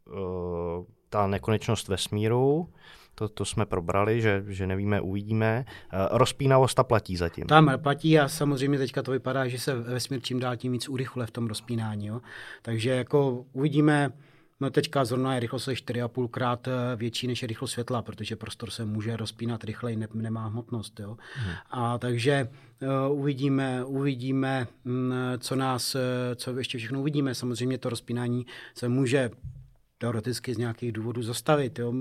uh, ta nekonečnost vesmíru, to, to jsme probrali, že, že nevíme, uvidíme. Uh, rozpínavost ta platí zatím. Tam platí a samozřejmě teďka to vypadá, že se vesmír čím dál tím víc urychluje v tom rozpínání. Jo? Takže jako uvidíme, No teďka zrovna je rychlost 4,5 krát eh, větší než je rychlost světla, protože prostor se může rozpínat rychleji, ne, nemá hmotnost. Jo? Hmm. A takže uh, uvidíme, uvidíme, um, co nás, co ještě všechno uvidíme. Samozřejmě to rozpínání se může teoreticky z nějakých důvodů zastavit, jo?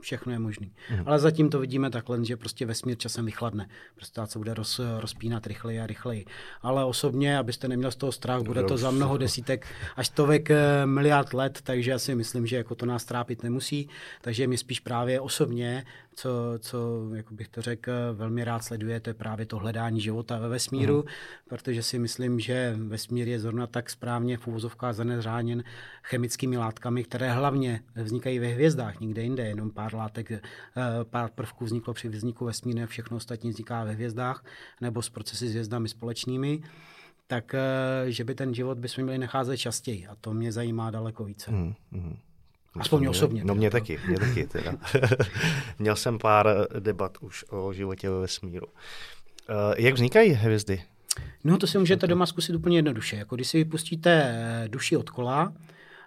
všechno je možné. Mm. Ale zatím to vidíme takhle, že prostě vesmír časem vychladne. Prostě se bude roz, rozpínat rychleji a rychleji. Ale osobně, abyste neměl z toho strach, bude to za mnoho desítek až stovek eh, miliard let, takže já si myslím, že jako to nás trápit nemusí. Takže mi spíš právě osobně co, co jak bych to řekl, velmi rád sleduje, to je právě to hledání života ve vesmíru, mm. protože si myslím, že vesmír je zrovna tak správně v úvozovkách zanezráněn chemickými látkami, které hlavně vznikají ve hvězdách, nikde jinde, jenom pár látek, eh, pár prvků vzniklo při vzniku vesmíru, všechno ostatní vzniká ve hvězdách nebo s procesy s hvězdami společnými tak eh, že by ten život bychom měli nacházet častěji. A to mě zajímá daleko více. Mm, mm. Aspoň mě osobně. No mě taky, mě taky teda. Měl jsem pár eh, debat už o životě ve vesmíru. Uh, jak vznikají hvězdy? No to si můžete doma zkusit úplně jednoduše. Jako když si vypustíte eh, duši od kola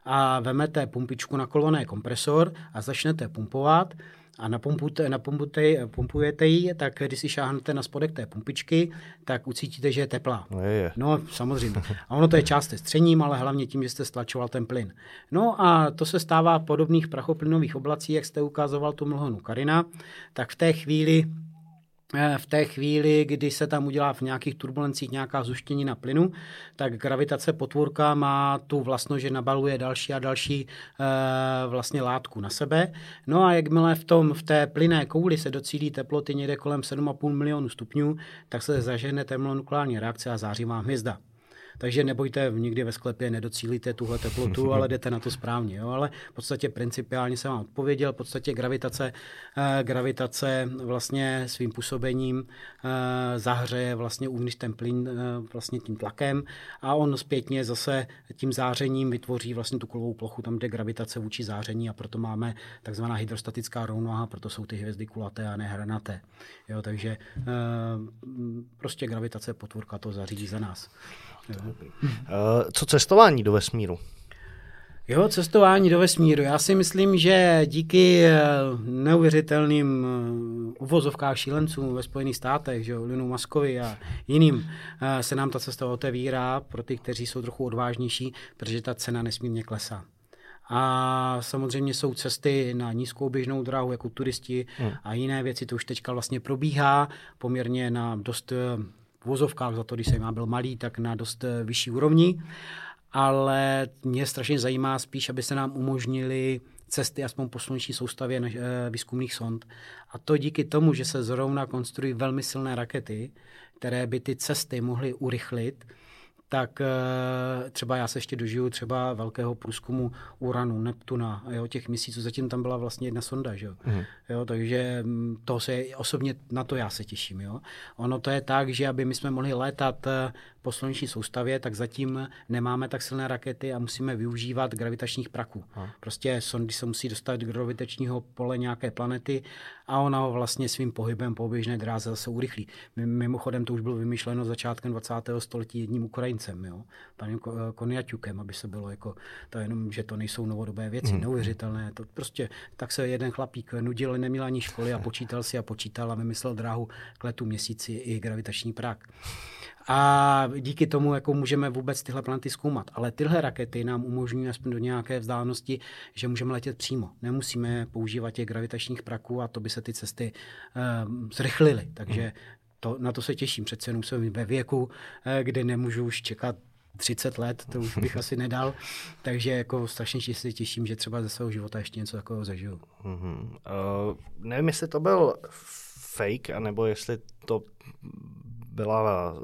a vemete pumpičku na koloné kompresor a začnete pumpovat, a napumpujete, napumpujete, pumpujete ji, tak když si šáhnete na spodek té pumpičky, tak ucítíte, že je teplá. No, je, je. no samozřejmě. A ono to je část střením, ale hlavně tím, že jste stlačoval ten plyn. No a to se stává v podobných prachoplynových oblacích, jak jste ukazoval tu mlhonu Karina, tak v té chvíli v té chvíli, kdy se tam udělá v nějakých turbulencích nějaká zuštěnina plynu, tak gravitace potvůrka má tu vlastnost, že nabaluje další a další e, vlastně látku na sebe. No a jakmile v, tom, v té plyné kouli se docílí teploty někde kolem 7,5 milionu stupňů, tak se zažehne termonukleární reakce a září hvězda. Takže nebojte, nikdy ve sklepě nedocílíte tuhle teplotu, ale jdete na to správně. Jo? Ale v podstatě principiálně jsem vám odpověděl, v podstatě gravitace, eh, gravitace vlastně svým působením eh, zahřeje vlastně uvnitř ten plyn eh, vlastně tím tlakem a on zpětně zase tím zářením vytvoří vlastně tu kulovou plochu, tam jde gravitace vůči záření a proto máme takzvaná hydrostatická rovnováha, proto jsou ty hvězdy kulaté a nehranaté. Jo, takže eh, prostě gravitace potvorka to zařídí za nás. Eh, co cestování do vesmíru? Jo, cestování do vesmíru. Já si myslím, že díky eh, neuvěřitelným eh, uvozovkách šílencům ve Spojených státech, že Linu Maskovi a jiným, se nám ta cesta otevírá pro ty, kteří jsou trochu odvážnější, protože ta cena nesmírně klesá. A samozřejmě jsou cesty na nízkou běžnou dráhu, jako turisti hmm. a jiné věci. To už teďka vlastně probíhá poměrně na dost v vozovkách za to, když jsem byl malý, tak na dost eh, vyšší úrovni. Ale mě strašně zajímá spíš, aby se nám umožnili cesty aspoň po sluneční soustavě eh, výzkumných sond. A to díky tomu, že se zrovna konstruují velmi silné rakety, které by ty cesty mohly urychlit, tak eh, třeba já se ještě dožiju třeba velkého průzkumu Uranu, Neptuna, jo, těch měsíců. Zatím tam byla vlastně jedna sonda, že jo. Mm. jo takže mm, to se osobně na to já se těším. Jo. Ono to je tak, že aby my jsme mohli létat eh, po sluneční soustavě, tak zatím nemáme tak silné rakety a musíme využívat gravitačních praků. Ha. Prostě sondy se musí dostat do gravitačního pole nějaké planety a ona ho vlastně svým pohybem po oběžné dráze zase urychlí. Mimochodem to už bylo vymyšleno začátkem 20. století jedním Ukrajincem, jo, panem Koniaťukem, aby se bylo jako, to jenom, že to nejsou novodobé věci, hmm. neuvěřitelné. To prostě tak se jeden chlapík nudil, neměl ani školy a počítal si a počítal a vymyslel dráhu k letu měsíci i gravitační prak. A díky tomu jako můžeme vůbec tyhle planety zkoumat. Ale tyhle rakety nám umožňují aspoň do nějaké vzdálenosti, že můžeme letět přímo. Nemusíme používat těch gravitačních praků a to by se ty cesty uh, zrychlily. Takže to, na to se těším. Přece jenom jsem ve věku, eh, kde nemůžu už čekat 30 let, to už bych asi nedal. Takže jako strašně si těším, že třeba ze svého života ještě něco takového zažiju. Mm-hmm. Uh, nevím, jestli to byl fake, anebo jestli to byla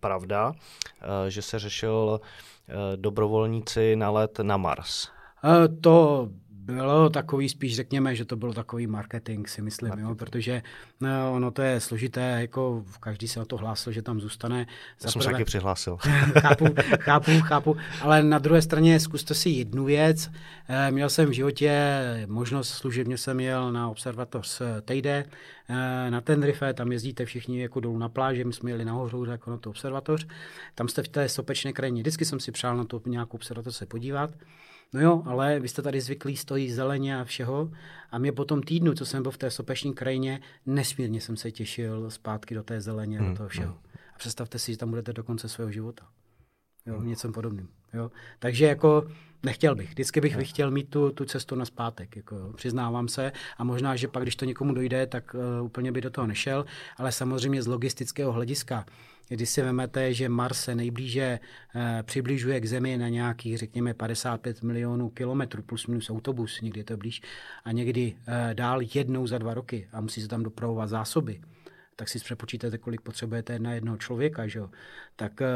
pravda, eh, že se řešil eh, dobrovolníci na let na Mars. Eh, to bylo takový, spíš řekněme, že to byl takový marketing, si myslím, marketing. jo, protože no, ono to je složité, jako každý se na to hlásil, že tam zůstane. Já jsem se taky přihlásil. chápu, chápu, chápu, ale na druhé straně zkuste si jednu věc. Eh, měl jsem v životě možnost, služebně jsem jel na observatoř Tejde, eh, na Tenerife, tam jezdíte všichni jako dolů na pláži, my jsme jeli nahoru jako na tu observatoř. Tam jste v té sopečné krajině, vždycky jsem si přál na to nějakou observatoř se podívat. No jo, ale vy jste tady zvyklí, stojí zeleně a všeho. A mě po tom týdnu, co jsem byl v té sopeční krajině, nesmírně jsem se těšil zpátky do té zeleně, hmm. do toho všeho. A představte si, že tam budete do konce svého života. Jo, hmm. něco podobným. Jo. Takže jako nechtěl bych. Vždycky bych, bych chtěl mít tu, tu cestu na zpátek, jako, přiznávám se. A možná, že pak, když to někomu dojde, tak uh, úplně by do toho nešel. Ale samozřejmě z logistického hlediska když si vezmete, že Mars se nejblíže eh, přibližuje k Zemi na nějakých, řekněme, 55 milionů kilometrů plus minus autobus, někdy je to blíž, a někdy eh, dál jednou za dva roky a musí se tam dopravovat zásoby, tak si přepočítáte, kolik potřebujete na jednoho člověka, že jo? tak eh,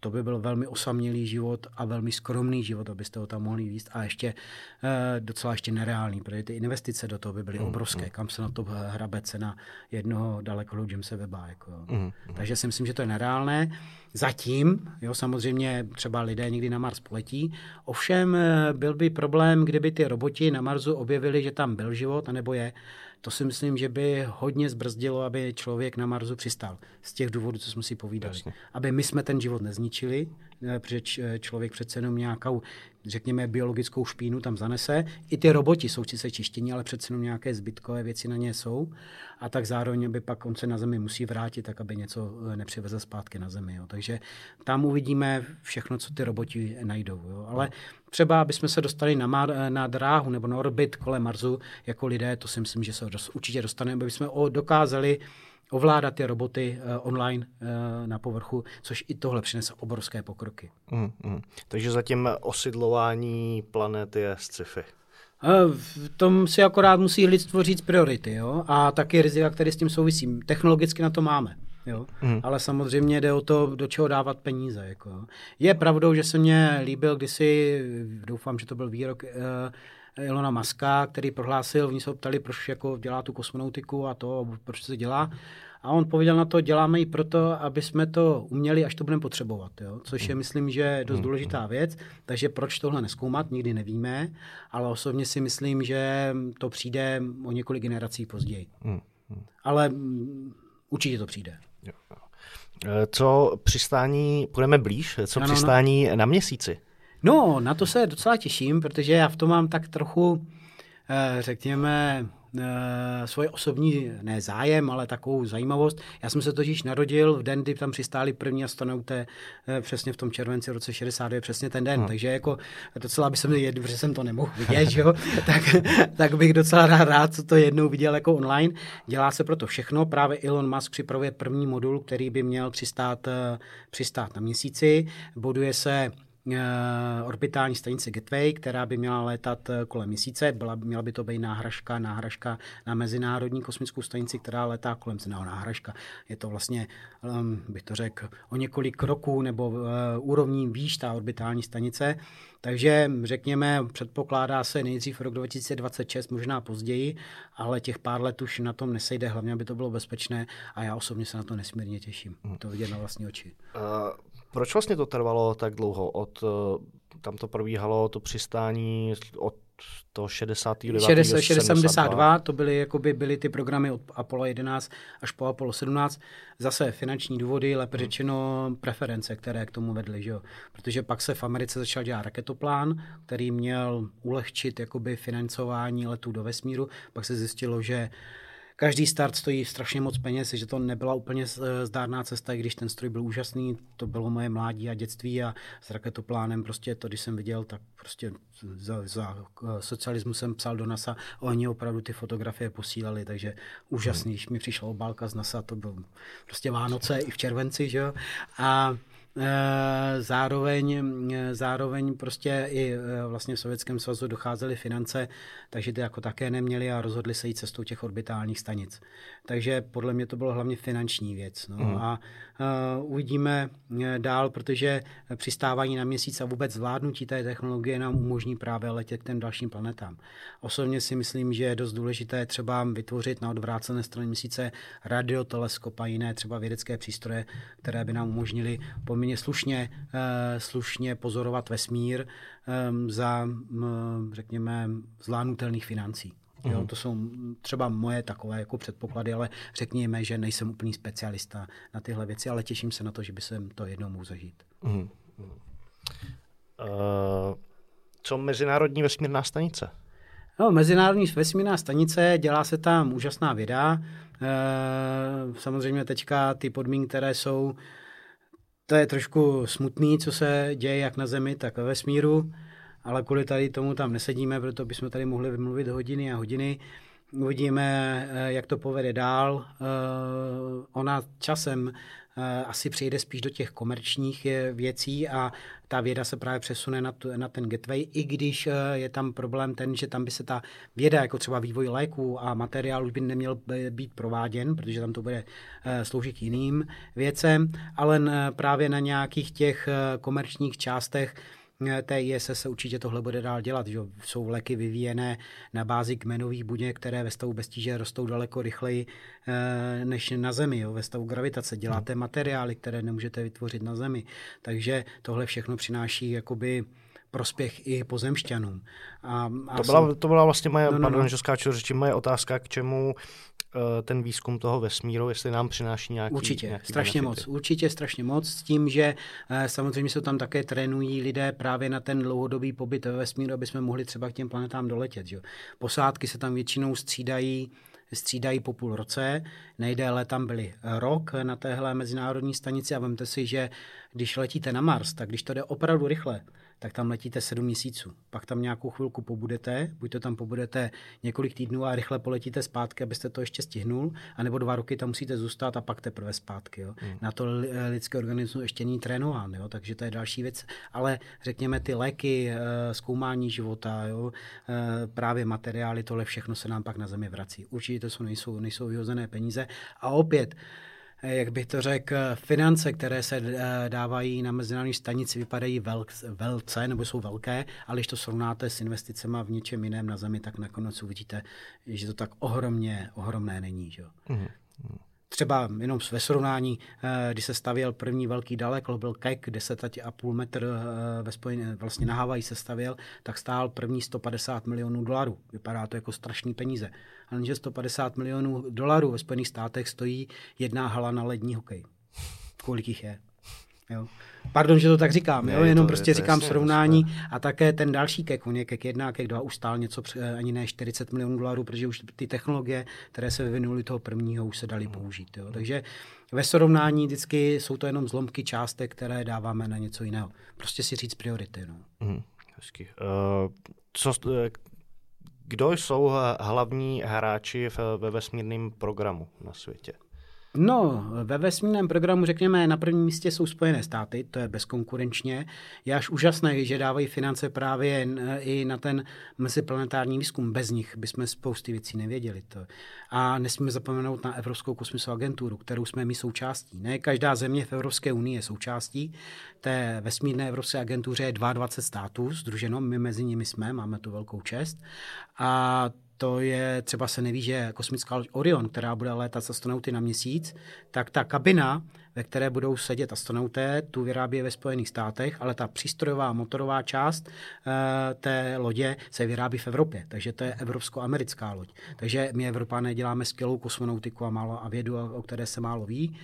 to by byl velmi osamělý život a velmi skromný život, abyste ho tam mohli víst a ještě eh, docela ještě nereálný, protože ty investice do toho by byly mm, obrovské, mm. kam se na to hrabe cena jednoho daleko se Weba. Jako. Mm. Takže si myslím, že to je nereálné. Zatím, jo, samozřejmě třeba lidé někdy na Mars poletí, ovšem eh, byl by problém, kdyby ty roboti na Marsu objevili, že tam byl život, anebo je, to si myslím, že by hodně zbrzdilo, aby člověk na Marsu přistál. Z těch důvodů, co jsme si povídali. Jasně. Aby my jsme ten život nezničili, eh, protože člověk přece jenom nějakou, řekněme, biologickou špínu tam zanese. I ty roboti jsou sice čištění, ale přece jenom nějaké zbytkové věci na ně jsou. A tak zároveň by pak on se na Zemi musí vrátit, tak aby něco eh, nepřivezl zpátky na Zemi. Jo. Takže tam uvidíme všechno, co ty roboti najdou. Jo. Ale třeba, aby jsme se dostali na, mar, na dráhu nebo na orbit kolem Marsu jako lidé, to si myslím, že se dost, určitě dostaneme, aby jsme dokázali ovládat ty roboty uh, online uh, na povrchu, což i tohle přinese obrovské pokroky. Mm, mm. Takže zatím osidlování planety je sci-fi. Eh, v tom si akorát musí lidstvo říct priority, jo? A taky rizika, které s tím souvisí. Technologicky na to máme. Jo? Mm. Ale samozřejmě jde o to, do čeho dávat peníze. Jako. Je pravdou, že se mně líbil kdysi, doufám, že to byl výrok uh, Ilona Maska, který prohlásil, oni se ho ptali, proč jako dělá tu kosmonautiku a to, proč se dělá. A on pověděl na to, děláme ji proto, aby jsme to uměli, až to budeme potřebovat. Jo? Což je, myslím, že dost důležitá věc. Takže proč tohle neskoumat, nikdy nevíme. Ale osobně si myslím, že to přijde o několik generací později. Ale mm, určitě to přijde. Co přistání, půjdeme blíž, co no, přistání no, na měsíci? No, na to se docela těším, protože já v tom mám tak trochu, eh, řekněme, e, svoje osobní, ne zájem, ale takovou zajímavost. Já jsem se totiž narodil v den, kdy tam přistáli první astronauté e, přesně v tom červenci roce 62, přesně ten den. Hmm. Takže jako docela by jsem jedl, že jsem to nemohl vidět, že jo? tak, tak bych docela rád, rád co to jednou viděl jako online. Dělá se proto všechno. Právě Elon Musk připravuje první modul, který by měl přistát, přistát na měsíci. Buduje se orbitální stanici Gateway, která by měla létat kolem měsíce. Byla, měla by to být náhražka, náhražka na Mezinárodní kosmickou stanici, která létá kolem no, náhražka. Je to vlastně, um, bych to řekl, o několik kroků nebo uh, úrovní výš ta orbitální stanice. Takže řekněme, předpokládá se nejdřív rok 2026, možná později, ale těch pár let už na tom nesejde, hlavně aby to bylo bezpečné a já osobně se na to nesmírně těším, hmm. to vidět na vlastní oči. Uh, proč vlastně to trvalo tak dlouho? Od, eh, tam to probíhalo to přistání od to 69. 60, 72, to byly, jakoby, byly ty programy od Apollo 11 až po Apollo 17. Zase finanční důvody, lépe hmm. řečeno preference, které k tomu vedly. Že jo? Protože pak se v Americe začal dělat raketoplán, který měl ulehčit jakoby, financování letů do vesmíru. Pak se zjistilo, že každý start stojí strašně moc peněz, že to nebyla úplně eh, zdárná cesta, i když ten stroj byl úžasný, to bylo moje mládí a dětství a s raketoplánem prostě to, když jsem viděl, tak prostě za, za eh, socialismu jsem psal do NASA, oni opravdu ty fotografie posílali, takže úžasný, když mi přišla obálka z NASA, to bylo prostě Vánoce i v červenci, že jo, a zároveň, eh, zároveň prostě i eh, vlastně v Sovětském svazu docházely finance, takže ty jako také neměli a rozhodli se jít cestou těch orbitálních stanic. Takže podle mě to bylo hlavně finanční věc. No. Mm. A uh, uvidíme dál, protože přistávání na měsíc a vůbec zvládnutí té technologie nám umožní právě letět k těm dalším planetám. Osobně si myslím, že je dost důležité třeba vytvořit na odvrácené straně měsíce radioteleskop a jiné třeba vědecké přístroje, které by nám umožnily poměrně slušně, uh, slušně pozorovat vesmír um, za, um, řekněme, zvládnutelných financí. Jo, mhm. to jsou třeba moje takové jako předpoklady, ale řekněme, že nejsem úplný specialista na tyhle věci, ale těším se na to, že by se to jednou mohl zažít. Uh, co Mezinárodní vesmírná stanice? No, Mezinárodní vesmírná stanice, dělá se tam úžasná věda. E, samozřejmě teďka ty podmínky, které jsou, to je trošku smutný, co se děje jak na Zemi, tak ve vesmíru ale kvůli tady tomu tam nesedíme, proto bychom tady mohli vymluvit hodiny a hodiny. Uvidíme, eh, jak to povede dál. Eh, ona časem eh, asi přijde spíš do těch komerčních věcí a ta věda se právě přesune na, tu, na ten gateway, i když je tam problém ten, že tam by se ta věda, jako třeba vývoj léků a materiál už by neměl být prováděn, protože tam to bude sloužit jiným věcem, ale právě na nějakých těch komerčních částech té ISS se určitě tohle bude dál dělat. Že? Jsou vleky vyvíjené na bázi kmenových buněk, které ve stavu bez tíže rostou daleko rychleji eh, než na Zemi. Jo? Ve stavu gravitace děláte materiály, které nemůžete vytvořit na Zemi. Takže tohle všechno přináší jakoby prospěch i pozemšťanům. A, a to, byla, to byla vlastně moje, no, no, pardon, no. že skáču řeči, moje otázka, k čemu ten výzkum toho vesmíru, jestli nám přináší nějaký Určitě, nějaký strašně benefity. moc, určitě strašně moc, s tím, že uh, samozřejmě se tam také trénují lidé právě na ten dlouhodobý pobyt ve vesmíru, aby jsme mohli třeba k těm planetám doletět. Že? Posádky se tam většinou střídají střídají po půl roce. Nejdéle tam byli rok na téhle mezinárodní stanici a vemte si, že když letíte na Mars, tak když to jde opravdu rychle, tak tam letíte sedm měsíců. Pak tam nějakou chvilku pobudete, buď to tam pobudete několik týdnů a rychle poletíte zpátky, abyste to ještě stihnul, anebo dva roky tam musíte zůstat a pak teprve zpátky. Jo. Hmm. Na to lidský organismus ještě není trénován, jo, takže to je další věc. Ale řekněme ty léky, eh, zkoumání života, jo, eh, právě materiály, tohle všechno se nám pak na zemi vrací. Určitě to jsou, nejsou, nejsou vyhozené peníze. A opět, Eh, jak bych to řekl, finance, které se eh, dávají na mezinárodní stanici, vypadají velce nebo jsou velké, ale když to srovnáte s investicemi v něčem jiném na zemi, tak nakonec uvidíte, že to tak ohromně, ohromné není. Že? Mm-hmm třeba jenom ve srovnání, eh, když se stavěl první velký dalek, byl kek 10,5 metr eh, ve spojené, vlastně na Havaji se stavěl, tak stál první 150 milionů dolarů. Vypadá to jako strašný peníze. Ale že 150 milionů dolarů ve Spojených státech stojí jedna hala na lední hokej. Kolik jich je? Jo. Pardon, že to tak říkám, ne, jo? jenom to, prostě říkám jasně, srovnání jasně. a také ten další kek, on je kek 1 a kek 2 už stál něco ani ne 40 milionů dolarů, protože už ty technologie, které se vyvinuly toho prvního, už se daly hmm. použít. Jo? Takže ve srovnání vždycky jsou to jenom zlomky částek, které dáváme na něco jiného. Prostě si říct priority. No. Hmm, hezky. Uh, co, eh, kdo jsou hlavní hráči ve vesmírném programu na světě? No, ve vesmírném programu, řekněme, na prvním místě jsou Spojené státy, to je bezkonkurenčně. Je až úžasné, že dávají finance právě i na ten meziplanetární výzkum. Bez nich bychom spousty věcí nevěděli. To. A nesmíme zapomenout na Evropskou kosmickou agenturu, kterou jsme my součástí. Ne každá země v Evropské unii je součástí. Té vesmírné Evropské agentuře je 22 států združeno, my mezi nimi jsme, máme tu velkou čest. A to je, třeba se neví, že kosmická loď Orion, která bude létat s astronauty na měsíc, tak ta kabina, ve které budou sedět astronauté, tu vyrábí ve Spojených státech, ale ta přístrojová motorová část e, té lodě se vyrábí v Evropě, takže to je evropsko-americká loď. Takže my Evropané děláme skvělou kosmonautiku a, málo, a vědu, o které se málo ví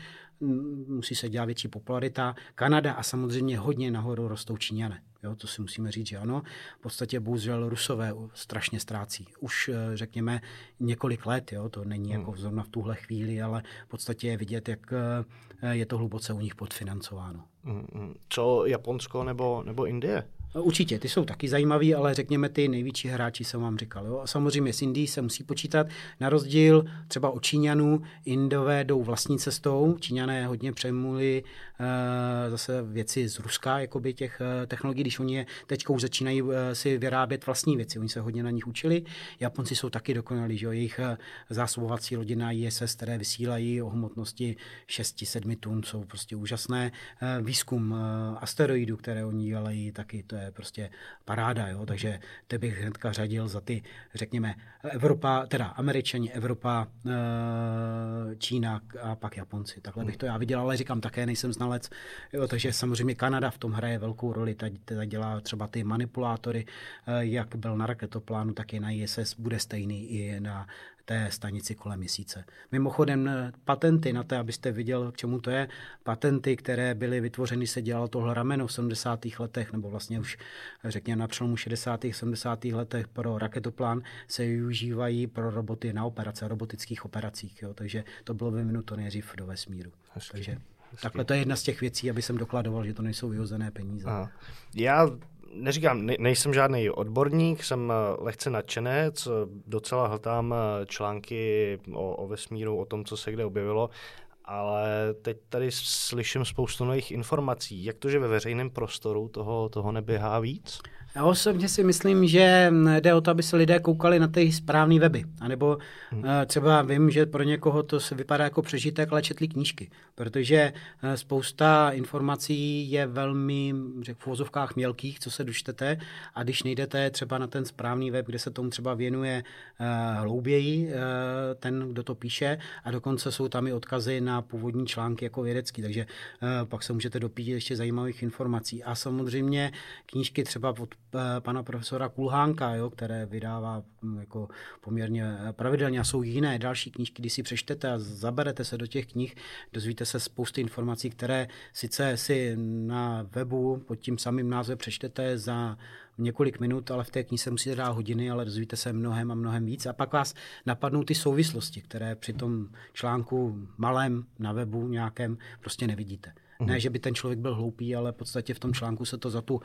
musí se dělat větší popularita. Kanada a samozřejmě hodně nahoru rostou Číňané. Jo, to si musíme říct, že ano. V podstatě bohužel Rusové strašně ztrácí. Už eh, řekněme několik let, jo, to není jako hmm. zrovna v tuhle chvíli, ale v podstatě je vidět, jak eh, je to hluboce u nich podfinancováno. Hmm, hmm. Co Japonsko nebo, nebo Indie? Určitě, ty jsou taky zajímaví, ale řekněme ty největší hráči jsem vám říkal. Jo? Samozřejmě s Indií se musí počítat. Na rozdíl třeba od Číňanů, Indové jdou vlastní cestou. Číňané hodně přemuli uh, zase věci z Ruska, jakoby těch uh, technologií, když oni je teď už začínají uh, si vyrábět vlastní věci. Oni se hodně na nich učili. Japonci jsou taky dokonalí, že jejich zásobovací lodi na ISS, které vysílají o hmotnosti 6-7 tun, jsou prostě úžasné. Výzkum asteroidů, které oni dělají, taky to je prostě paráda, jo? takže to bych hnedka řadil za ty, řekněme, Evropa, teda Američani, Evropa, eh, Čína a pak Japonci. Takhle bych to já viděl, ale říkám, také nejsem znalec, jo? takže samozřejmě Kanada v tom hraje velkou roli, ta, ta dělá třeba ty manipulátory, eh, jak byl na raketoplánu, tak i na ISS, bude stejný i na té stanici kolem měsíce. Mimochodem patenty na to, abyste viděl, k čemu to je, patenty, které byly vytvořeny, se dělalo tohle rameno v 70. letech, nebo vlastně už řekněme na přelomu 60. a 70. letech pro raketoplán, se využívají pro roboty na operace, robotických operacích. Jo? Takže to bylo vyvinuto nejdřív do vesmíru. Hezky. Takže Hezky. takhle to je jedna z těch věcí, aby jsem dokladoval, že to nejsou vyhozené peníze. Aha. Já neříkám, ne, nejsem žádný odborník, jsem eh, lehce nadšenec, docela hltám eh, články o, o vesmíru, o tom, co se kde objevilo, ale teď tady slyším spoustu nových informací. Jak to, že ve veřejném prostoru toho, toho neběhá víc? Já osobně si myslím, že jde o to, aby se lidé koukali na ty správné weby. A nebo hmm. Eh, třeba vím, že pro někoho to se vypadá jako přežitek, ale četli knížky. Protože eh, spousta informací je velmi, řekl v vozovkách mělkých, co se dočtete. A když nejdete třeba na ten správný web, kde se tomu třeba věnuje uh, hlouběji ten, kdo to píše, a dokonce jsou tam i odkazy na původní články jako vědecký. Takže pak se můžete dopít ještě zajímavých informací. A samozřejmě knížky třeba od Eh, pana profesora Kulhánka, jo, které vydává hm, jako poměrně pravidelně a jsou jiné další knížky, když si přečtete a zaberete se do těch knih, dozvíte se spousty informací, které sice si na webu pod tím samým názvem přečtete za několik minut, ale v té knize musíte dát hodiny, ale dozvíte se mnohem a mnohem víc. A pak vás napadnou ty souvislosti, které při tom článku malém na webu nějakém prostě nevidíte. Mm. Ne, že by ten člověk byl hloupý, ale v podstatě v tom článku se to za, tu,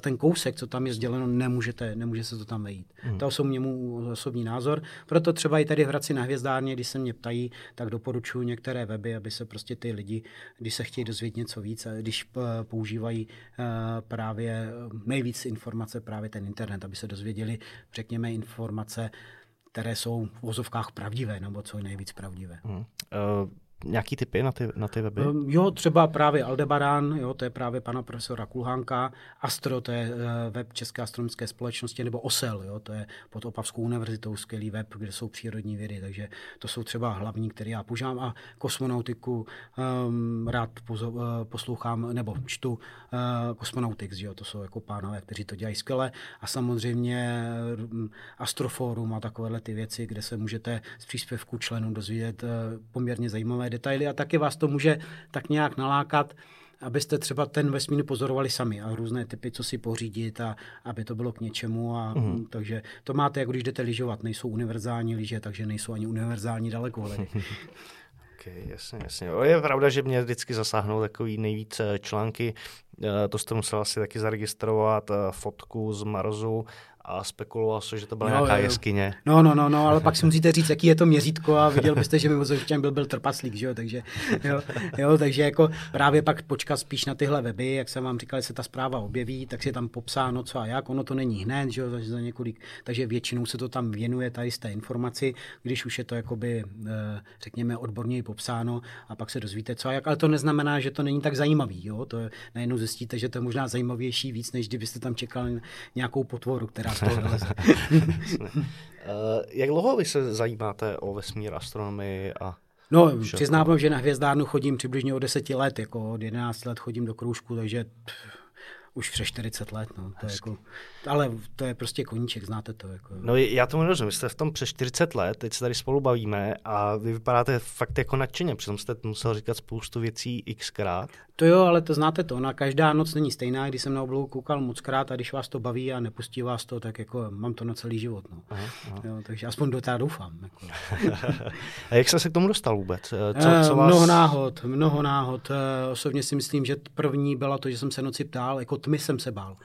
ten kousek, co tam je sděleno, nemůžete, nemůže se to tam vejít. Mm. To je osobně můj osobní názor. Proto třeba i tady v Hradci na Hvězdárně, když se mě ptají, tak doporučuji některé weby, aby se prostě ty lidi, když se chtějí dozvědět něco víc, když eh, používají eh, právě eh, nejvíc informace právě ten internet, aby se dozvěděli, řekněme, informace, které jsou v vozovkách pravdivé, nebo co je nejvíc pravdivé. Mm. Uh nějaký typy na ty, na ty weby? Um, jo, třeba právě Aldebaran, jo, to je právě pana profesora Kulhánka, Astro, to je uh, web České astronomické společnosti, nebo OSEL, jo, to je pod Opavskou univerzitou skvělý web, kde jsou přírodní vědy, takže to jsou třeba hlavní, které já používám. A kosmonautiku um, rád pozo, uh, poslouchám, nebo čtu uh, Cosmonautics, jo, to jsou jako pánové, kteří to dělají skvěle. A samozřejmě um, Astroforum a takovéhle ty věci, kde se můžete z příspěvku členů dozvědět uh, poměrně zajímavé zajímavé detaily a taky vás to může tak nějak nalákat, abyste třeba ten vesmír pozorovali sami a různé typy, co si pořídit a aby to bylo k něčemu. A, mm. Takže to máte, jako když jdete lyžovat. Nejsou univerzální lyže, takže nejsou ani univerzální dalekohledy. Okay, jasně, jasně. O, je pravda, že mě vždycky zasáhnou takový nejvíc články. Eh, to jste musel asi taky zaregistrovat, eh, fotku z Marsu a spekuloval se, že to byla no, nějaká jeskyně. No, no, no, no, ale pak si musíte říct, jaký je to měřítko a viděl byste, že mimozemšťan byl, byl trpaslík, že jo, takže, jo, jo, takže jako právě pak počkat spíš na tyhle weby, jak jsem vám říkal, se ta zpráva objeví, tak si je tam popsáno co a jak, ono to není hned, že jo, takže za několik, takže většinou se to tam věnuje tady z té informaci, když už je to jakoby, eh, řekněme, odborněji popsáno a pak se dozvíte co a jak, ale to neznamená, že to není tak zajímavý, jo, to najednou zjistíte, že to je možná zajímavější víc, než kdybyste tam čekal nějakou potvoru, která Eh, jak dlouho vy se zajímáte o vesmír, astronomii a No, přiznávám, že na hvězdárnu chodím přibližně od 10 let, jako od 11 let chodím do kroužku, takže už přes 40 let, no. To je jako, ale to je prostě koníček, znáte to. Jako. No já tomu rozumím, jste v tom přes 40 let, teď se tady spolu bavíme a vy vypadáte fakt jako nadšeně, přitom jste musel říkat spoustu věcí xkrát. To jo, ale to znáte to, na každá noc není stejná, když jsem na oblohu koukal moc krát a když vás to baví a nepustí vás to, tak jako mám to na celý život. No. Aha, aha. Jo, takže aspoň do toho doufám. Jako. a jak jste se k tomu dostal vůbec? Eh, co, co vás... Mnoho náhod, mnoho náhod. Eh, osobně si myslím, že první byla to, že jsem se noci ptal, jako tmy jsem se bál.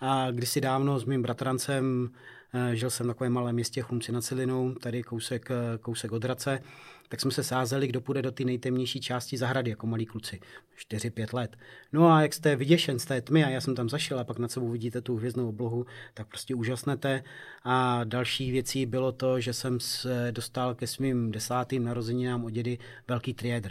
A kdysi dávno s mým bratrancem, eh, žil jsem v takovém malém městě Chlumci nad Cilinou, tady kousek, kousek od Hradce, tak jsme se sázeli, kdo půjde do té nejtemnější části zahrady, jako malí kluci. 4-5 let. No a jak jste vyděšen z té tmy, a já jsem tam zašel a pak nad sebou vidíte tu hvězdnou oblohu, tak prostě úžasnete. A další věcí bylo to, že jsem se dostal ke svým desátým narozeninám od dědy velký triedr.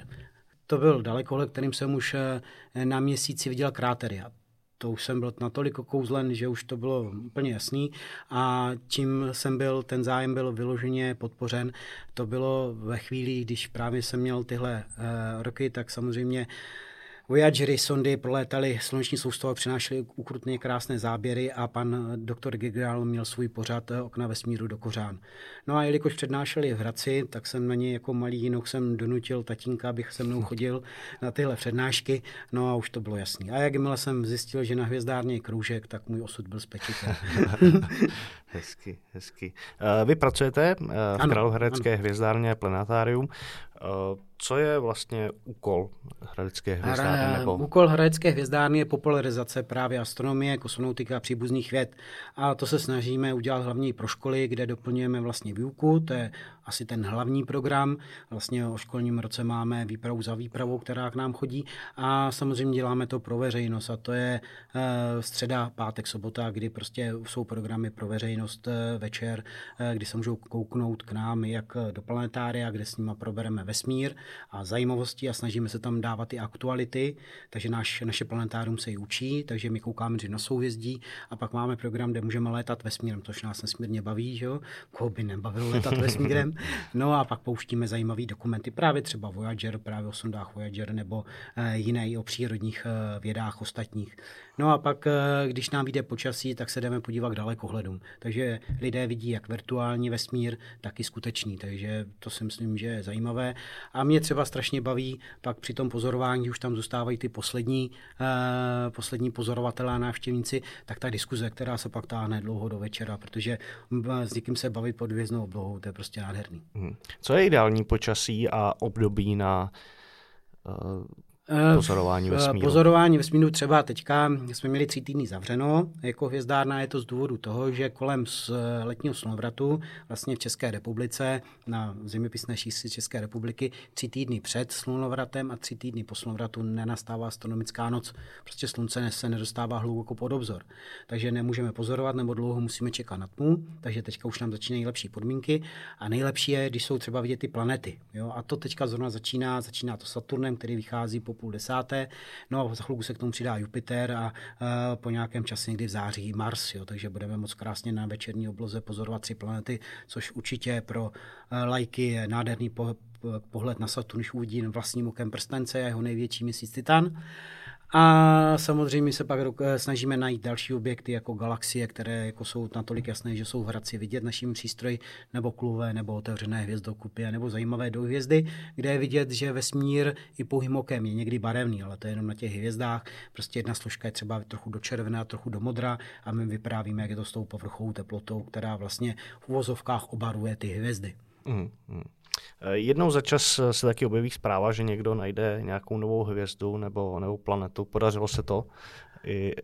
To byl dalekohled, kterým jsem už eh, na měsíci viděl krátery. A to už jsem byl natolik okouzlen, že už to bylo úplně jasný a čím jsem byl, ten zájem byl vyloženě podpořen. To bylo ve chvíli, když právě jsem měl tyhle uh, roky, tak samozřejmě Voyagery sondy prolétaly sluneční soustavu přinášely ukrutně krásné záběry a pan doktor Gigral měl svůj pořad eh, Okna vesmíru do Kořán. No a jelikož přednášeli v Hradci, tak jsem na něj jako malý jinok jsem donutil tatínka, abych se mnou chodil na tyhle přednášky, no a už to bylo jasný. A jakmile jsem zjistil, že na hvězdárně je kroužek, tak můj osud byl spečitelný. hezky, hezky. Eh, vy pracujete eh, v ano, Královéhradecké hvězdárně Planetárium. Eh, co je vlastně úkol Hradecké hvězdárny? Nebo... Úkol Hradecké hvězdárny je popularizace právě astronomie, kosmonautika a příbuzných věd. A to se snažíme udělat hlavně pro školy, kde doplňujeme vlastně výuku. To je asi ten hlavní program. Vlastně o školním roce máme výpravu za výpravou, která k nám chodí. A samozřejmě děláme to pro veřejnost. A to je eh, středa, pátek, sobota, kdy prostě jsou programy pro veřejnost eh, večer, kdy se můžou kouknout k nám jak do planetária, kde s nimi probereme vesmír a zajímavosti a snažíme se tam dávat i aktuality, takže naš, naše planetárium se i učí, takže my koukáme na souhvězdí a pak máme program, kde můžeme létat vesmírem, což nás nesmírně baví, že jo? koho by nebavilo létat vesmírem. No a pak pouštíme zajímavé dokumenty, právě třeba Voyager, právě o sondách Voyager nebo e, jiné i o přírodních e, vědách ostatních. No a pak, e, když nám vyjde počasí, tak se jdeme podívat k dalekohledům. Takže lidé vidí jak virtuální vesmír, tak i skutečný, takže to si myslím, že je zajímavé. A mě třeba strašně baví, pak při tom pozorování už tam zůstávají ty poslední, uh, poslední pozorovatelé a návštěvníci, tak ta diskuze, která se pak táhne dlouho do večera, protože s někým se bavit pod hvězdnou oblohou, to je prostě nádherný. Hmm. Co je ideální počasí a období na Eh, pozorování vesmíru. Pozorování vesmíru třeba teďka jsme měli tři týdny zavřeno. Jako hvězdárna je to z důvodu toho, že kolem z letního slunovratu vlastně v České republice na zeměpisné šíři České republiky tři týdny před slunovratem a tři týdny po slunovratu nenastává astronomická noc. Prostě slunce se nedostává hluboko pod obzor. Takže nemůžeme pozorovat nebo dlouho musíme čekat na tmu, takže teďka už nám začínají lepší podmínky a nejlepší je, když jsou třeba vidět ty planety. Jo? A to teďka zrovna začíná, začíná to Saturnem, který vychází po půl desáté, no a za chvilku se k tomu přidá Jupiter a uh, po nějakém čase někdy v září Mars, jo, takže budeme moc krásně na večerní obloze pozorovat tři planety, což určitě pro uh, lajky je nádherný po, pohled na Saturn, když uvidí vlastním okem prstence a jeho největší měsíc Titan. A samozřejmě se pak eh, snažíme najít další objekty jako galaxie, které jako jsou natolik jasné, že jsou v Hradci vidět naším přístroji, nebo kluvé, nebo otevřené hvězdokupy, nebo zajímavé hvězdy, kde je vidět, že vesmír i pouhým okem je někdy barevný, ale to je jenom na těch hvězdách. Prostě jedna složka je třeba trochu do červená, trochu do modra a my vyprávíme, jak je to s tou povrchovou teplotou, která vlastně v uvozovkách obaruje ty hvězdy. Mm, mm. Jednou za čas se taky objeví zpráva, že někdo najde nějakou novou hvězdu nebo, nebo planetu. Podařilo se to i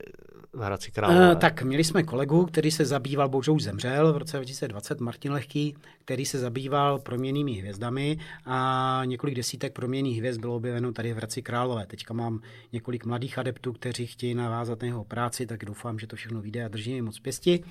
v Hradci Králové. Uh, tak měli jsme kolegu, který se zabýval, bohužel už zemřel v roce 2020, Martin Lehký, který se zabýval proměnými hvězdami a několik desítek proměných hvězd bylo objeveno tady v Hradci Králové. Teďka mám několik mladých adeptů, kteří chtějí navázat na jeho práci, tak doufám, že to všechno vyjde a držím jim moc pěsti.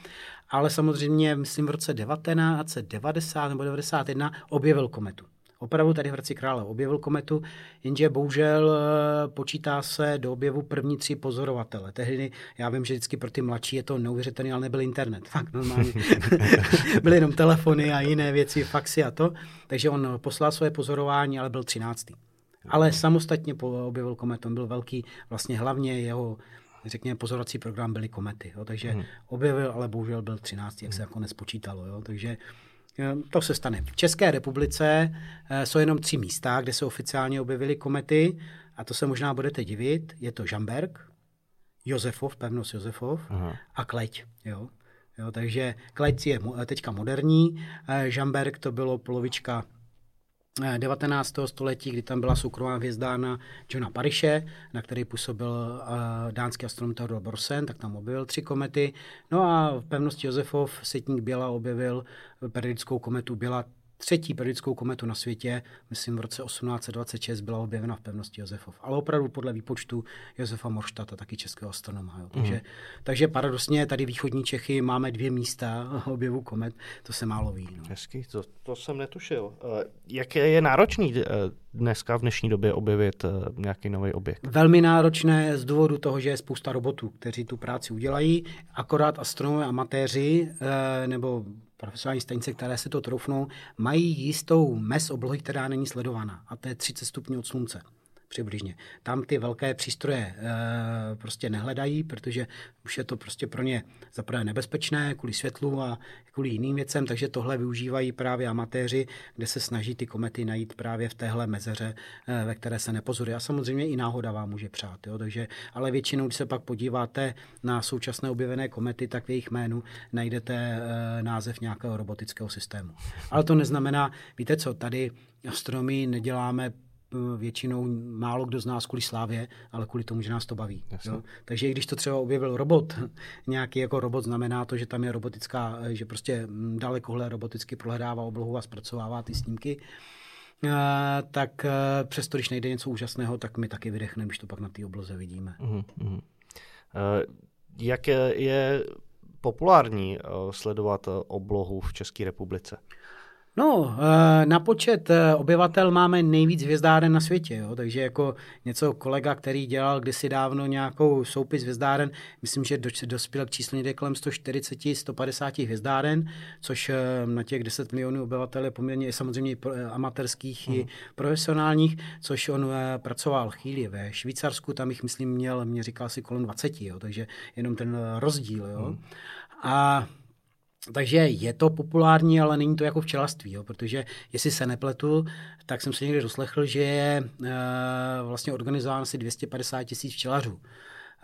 Ale samozřejmě, myslím, v roce 1990 nebo 91 objevil kometu opravdu tady v Hradci Krále objevil kometu, jenže bohužel eh, počítá se do objevu první tři pozorovatele. Tehdy, já vím, že vždycky pro ty mladší je to neuvěřitelné, ale nebyl internet. Fakt normálně. Byly jenom telefony a jiné věci, faxy a to. Takže on poslal své pozorování, ale byl třináctý. Ale samostatně objevil kometu. On byl velký, vlastně hlavně jeho řekněme, pozorovací program byly komety. Jo? Takže hmm. objevil, ale bohužel byl 13, jak se jako nespočítalo. Jo? Takže to se stane. V České republice eh, jsou jenom tři místa, kde se oficiálně objevily komety a to se možná budete divit. Je to Žamberg, Josefov, pevnost Josefov Aha. a Kleť. Jo? Jo, takže Kleť je teďka moderní, eh, Žamberg to bylo polovička 19. století, kdy tam byla soukromá hvězdárna Johna Pariše, na který působil uh, dánský astronom Theodor Borsen, tak tam objevil tři komety. No a v pevnosti Josefov setník Běla objevil periodickou kometu Běla třetí periodickou kometu na světě, myslím v roce 1826 byla objevena v pevnosti Josefov. Ale opravdu podle výpočtu Josefa Morštata, taky českého astronoma. Jo. Takže, mm. takže paradoxně tady východní Čechy máme dvě místa objevu komet, to se málo ví. No. Hezky, to, to jsem netušil. Eh, jak je náročný eh, dneska v dnešní době objevit eh, nějaký nový objekt? Velmi náročné z důvodu toho, že je spousta robotů, kteří tu práci udělají, akorát astronomové amatéři nebo profesionální stanice, které se to troufnou, mají jistou mes oblohy, která není sledovaná. A to je 30 stupňů od slunce přibližně. Tam ty velké přístroje e, prostě nehledají, protože už je to prostě pro ně zaprvé nebezpečné kvůli světlu a kvůli jiným věcem, takže tohle využívají právě amatéři, kde se snaží ty komety najít právě v téhle mezeře, e, ve které se nepozoruje. A samozřejmě i náhoda vám může přát. Jo? Takže, ale většinou, když se pak podíváte na současné objevené komety, tak v jejich jménu najdete e, název nějakého robotického systému. Ale to neznamená, víte co, tady astronomii neděláme většinou málo kdo z nás kvůli slávě, ale kvůli tomu, že nás to baví. Jo? Takže i když to třeba objevil robot, nějaký jako robot znamená to, že tam je robotická, eh, že prostě hm, dalekohle roboticky prohledává oblohu a zpracovává ty snímky, Uh, tak přesto, když nejde něco úžasného, tak my taky vydechneme, když to pak na té obloze vidíme. Uh, jak je, populární sledovat oblohu v České republice? No, eh, na počet eh, obyvatel máme nejvíc hvězdáren na světě, jo? takže jako něco kolega, který dělal kdysi dávno nějakou soupis hvězdáren, myslím, že dospěl k číslu někde kolem 140-150 hvězdáren, což eh, na těch 10 milionů obyvatel je poměrně samozřejmě amatérských hmm. i profesionálních, což on pracoval chvíli ve Švýcarsku, tam jich myslím měl, mě říkal si kolem 20, jo? takže jenom ten rozdíl. Jo? Hmm. A takže je to populární, ale není to jako včelařství, jo, protože jestli se nepletu, tak jsem se někdy doslechl, že je e, vlastně organizováno asi 250 tisíc včelařů.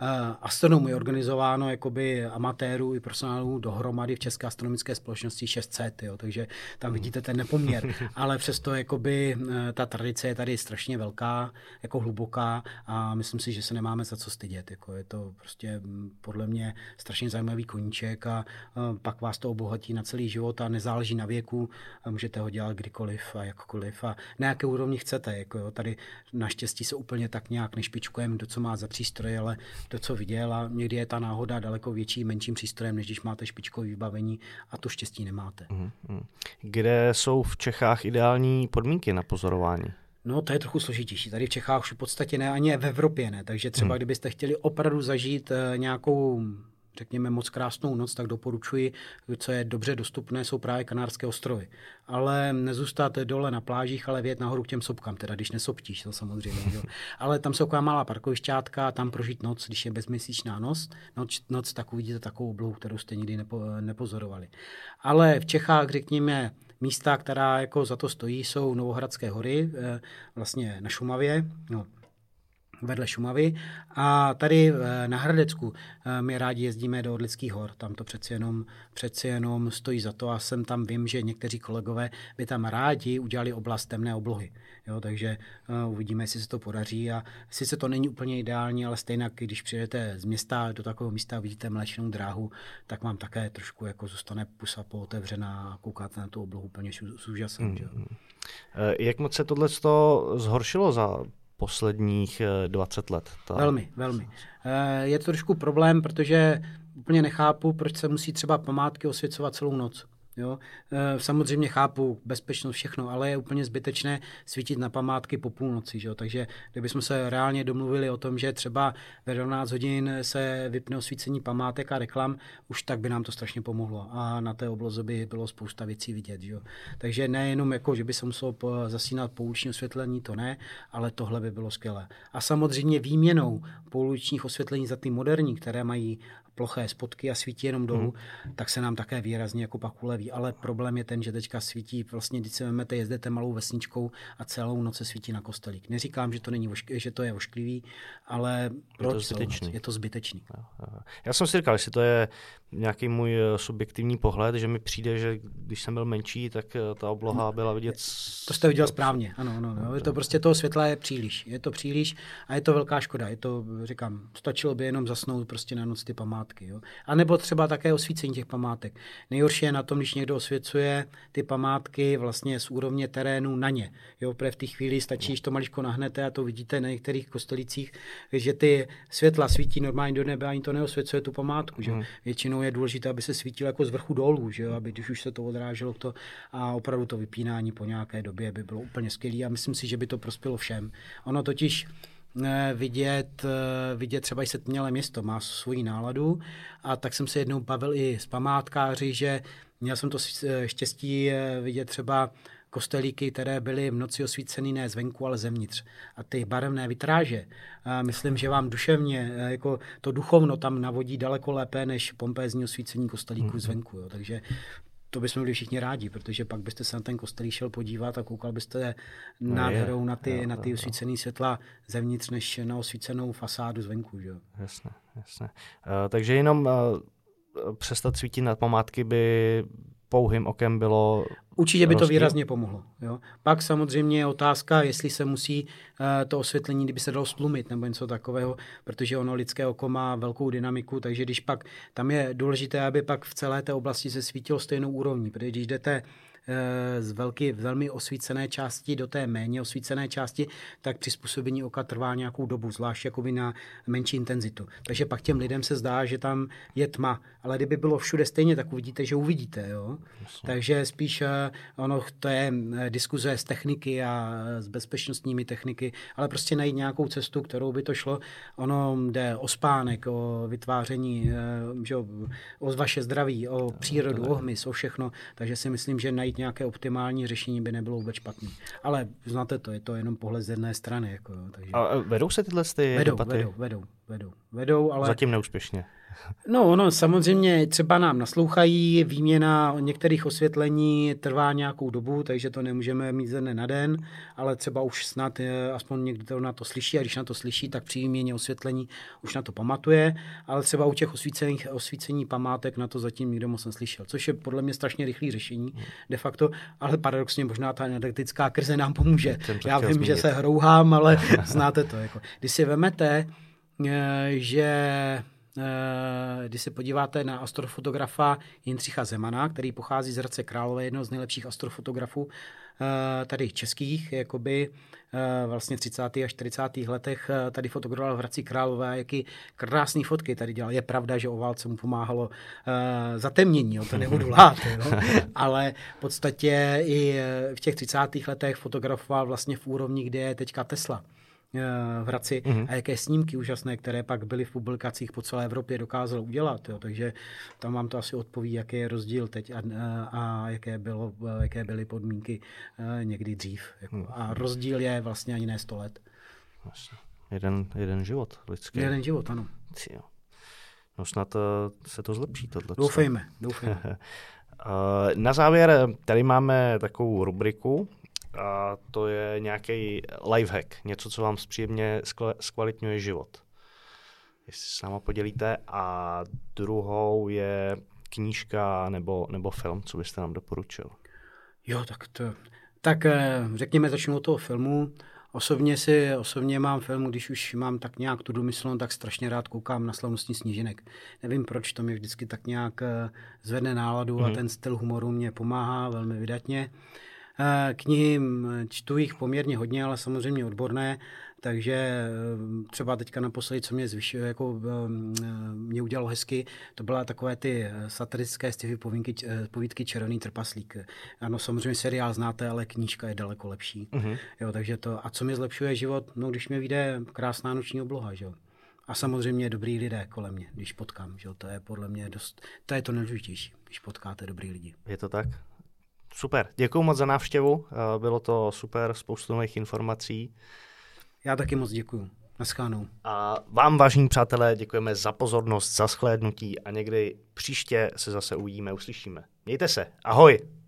Eh, astronomů je organizováno jakoby amatérů i profesionálů dohromady v České astronomické společnosti 600, jo, takže tam vidíte ten nepoměr. Ale přesto jakoby eh, ta tradice je tady strašně velká, jako hluboká a myslím si, že se nemáme za co stydět. Jako je to prostě mm, podle mě strašně zajímavý koníček a eh, pak vás to obohatí na celý život a nezáleží na věku, a můžete ho dělat kdykoliv a jakkoliv a na jaké úrovni chcete. Jako jo, tady naštěstí se úplně tak nějak nešpičkujeme, do co má za přístroj, ale to, co viděl a někdy je ta náhoda daleko větší, menším přístrojem, než když máte špičkové vybavení a to štěstí nemáte. Mm-hmm. Kde jsou v Čechách ideální podmínky na pozorování? No, to je trochu složitější. Tady v Čechách už v podstatě ne, ani v Evropě ne. Takže třeba, hmm. kdybyste chtěli opravdu zažít eh, nějakou řekněme, moc krásnou noc, tak doporučuji, co je dobře dostupné, jsou právě Kanárské ostrovy. Ale nezůstat dole na plážích, ale vět nahoru k těm sopkám, teda když nesoptíš, to samozřejmě. Jo. Ale tam jsou taková malá parkovišťátka, tam prožít noc, když je bezměsíčná noc, noc, noc tak uvidíte takovou oblohu, kterou jste nikdy nepo, nepozorovali. Ale v Čechách, řekněme, místa, která jako za to stojí, jsou Novohradské hory, eh, vlastně na Šumavě, no, vedle Šumavy. A tady eh, na Hradecku eh, my rádi jezdíme do Orlických hor, tam to přeci jenom, přeci jenom stojí za to a jsem tam vím, že někteří kolegové by tam rádi udělali oblast temné oblohy. Jo, takže uh, uvidíme, jestli se to podaří a sice to není úplně ideální, ale stejně, když přijedete z města do takového místa a vidíte mléčnou dráhu, tak vám také trošku jako zůstane pusa pootevřená a koukáte na tu oblohu úplně s úžasem. Mm. Jak moc se tohle zhoršilo za posledních 20 eh, let. Ta... Velmi, velmi. Eh, je to trošku problém, protože úplně nechápu, proč se musí třeba památky osvěcovat celou noc. Jo? E, samozřejmě chápu bezpečnost, všechno, ale je úplně zbytečné svítit na památky po půlnoci. Že? Takže kdybychom se reálně domluvili o tom, že třeba ve 12 hodin se vypne osvícení památek a reklam, už tak by nám to strašně pomohlo. A na té obloze by bylo spousta věcí vidět. Že? Takže nejenom, jako, že by se muselo zasínat pouliční osvětlení, to ne, ale tohle by bylo skvělé. A samozřejmě výměnou pouličních osvětlení za ty moderní, které mají ploché spotky a svítí jenom dolů, hmm. tak se nám také výrazně jako pak uleví. Ale problém je ten, že teďka svítí, vlastně když se vezmete, jezdete malou vesničkou a celou noc se svítí na kostelík. Neříkám, že to, není vošk- že to je ošklivý, ale proč je to zbytečný. Je to zbytečný. Já jsem si říkal, jestli to je nějaký můj eh, subjektivní pohled, že mi přijde, že když jsem byl menší, tak eh, ta obloha byla vidět. To jste viděl správně, ano, ano. ano. Je to prostě toho světla je příliš. Je to příliš a je to velká škoda. Je to, říkám, stačilo by jenom zasnout prostě na noc ty památky. Jo. A nebo třeba také osvícení těch památek. Nejhorší je na tom, když někdo osvěcuje ty památky vlastně z úrovně terénu na ně. Jo, protože v té chvíli stačí, když to maličko nahnete a to vidíte na některých kostelících, že ty světla svítí normálně do nebe, ani to neosvěcuje tu památku. Že? Hmm. Většinou je důležité, aby se svítil jako z vrchu dolů, že aby když už se to odráželo to a opravdu to vypínání po nějaké době by bylo úplně skvělé a myslím si, že by to prospělo všem. Ono totiž vidět, eh, vidět třeba i setmělé město, má svoji náladu a tak jsem se jednou bavil i s památkáři, že měl jsem to eh, štěstí vidět třeba kostelíky, které byly v noci osvíceny ne zvenku, ale zevnitř. A ty barevné vitráže, myslím, že vám duševně, jako to duchovno tam navodí daleko lépe než pompézní osvícení kostelíků mm-hmm. zvenku. Jo. Takže to bychom byli všichni rádi, protože pak byste se na ten kostelík šel podívat a koukal byste no nádherou na ty, na ty osvícené světla zevnitř, než na osvícenou fasádu zvenku. Že? Jasně, jasně. Uh, takže jenom uh, přestat svítit na památky by pouhým okem bylo Určitě by to výrazně pomohlo. Jo. Pak samozřejmě je otázka, jestli se musí uh, to osvětlení, kdyby se dalo stlumit nebo něco takového, protože ono lidské oko má velkou dynamiku, takže když pak tam je důležité, aby pak v celé té oblasti se svítilo stejnou úrovní, protože když jdete Eh, z velky, velmi osvícené části do té méně osvícené části, tak přizpůsobení oka trvá nějakou dobu, zvlášť jakoby na menší intenzitu. Takže pak těm lidem se zdá, že tam je tma, ale kdyby bylo všude stejně, tak uvidíte, že uvidíte. Jo? Takže spíš eh, ono to je eh, diskuze z techniky a s bezpečnostními techniky, ale prostě najít nějakou cestu, kterou by to šlo. Ono jde o spánek, o vytváření, že, o vaše zdraví, o přírodu, o hmyz, o všechno. Takže si myslím, že najít nějaké optimální řešení by nebylo vůbec špatné. Ale znáte to, je to jenom pohled z jedné strany. Jako, takže... A vedou se tyhle ty vedou, debaty? Vedou, vedou, vedou, vedou, ale... Zatím neúspěšně. No, ono samozřejmě třeba nám naslouchají, výměna některých osvětlení trvá nějakou dobu, takže to nemůžeme mít ze dne na den, ale třeba už snad je, aspoň někdo na to slyší a když na to slyší, tak při výměně osvětlení už na to pamatuje, ale třeba u těch osvícených, osvícení památek na to zatím nikdo moc neslyšel, což je podle mě strašně rychlé řešení de facto, ale paradoxně možná ta energetická krize nám pomůže. Já vím, zmínit. že se hrouhám, ale znáte to. Jako. Když si vemete, eh, že Eh, když se podíváte na astrofotografa Jindřicha Zemana, který pochází z Hradce Králové, jednoho z nejlepších astrofotografů eh, tady českých, jakoby eh, vlastně v 30. a 40. letech tady fotografoval v Hradci Králové, jaký krásné fotky tady dělal. Je pravda, že o válce mu pomáhalo zatemnění, to nebudu lát, jo? ale v podstatě i v těch 30. letech fotografoval vlastně v úrovni, kde je teďka Tesla. Eh, v Hradci mm-hmm. a jaké snímky úžasné, které pak byly v publikacích po celé Evropě, dokázal udělat. Jo. Takže tam vám to asi odpoví, jaký je rozdíl teď a, a jaké, bylo, jaké byly podmínky eh, někdy dřív. Jako. Mm-hmm. A rozdíl je vlastně ani ne 100 let. Jeden, jeden život lidský. Jeden život, ano. No snad eh, se to zlepší. Tohle. Doufejme, doufejme. Na závěr tady máme takovou rubriku, a to je nějaký lifehack, něco, co vám příjemně zkvalitňuje život. Jestli se s náma podělíte. A druhou je knížka nebo, nebo film, co byste nám doporučil. Jo, tak to... Tak eh, řekněme, začnu od toho filmu. Osobně si, osobně mám filmu, když už mám tak nějak tu domyslnou, tak strašně rád koukám na slavnostní sníženek. Nevím proč, to mi vždycky tak nějak eh, zvedne náladu mm-hmm. a mhm. ten styl humoru mě pomáhá velmi vydatně. Eh, knihy čtu jich poměrně hodně, ale samozřejmě odborné, takže eh, třeba teďka naposledy, co mě zvyšuje, jako mě udělalo hezky, to byla takové ty satirické sci povídky, povídky Červený trpaslík. Ano, samozřejmě seriál znáte, ale knížka je daleko lepší. Mm-hmm. Jo, takže to, a co mi zlepšuje život? No, když mi vyjde krásná noční obloha, že jo. A samozřejmě dobrý lidé kolem mě, když potkám, že jo? to je podle mě dost, to je to nejdůležitější, když potkáte dobrý lidi. Je to tak? Super, děkuji moc za návštěvu, eh, bylo to super, spoustu nových informací. Já taky moc děkuji. Naschánou. A vám, vážení přátelé, děkujeme za pozornost, za shlédnutí a někdy příště se zase uvidíme, uslyšíme. Mějte se, ahoj!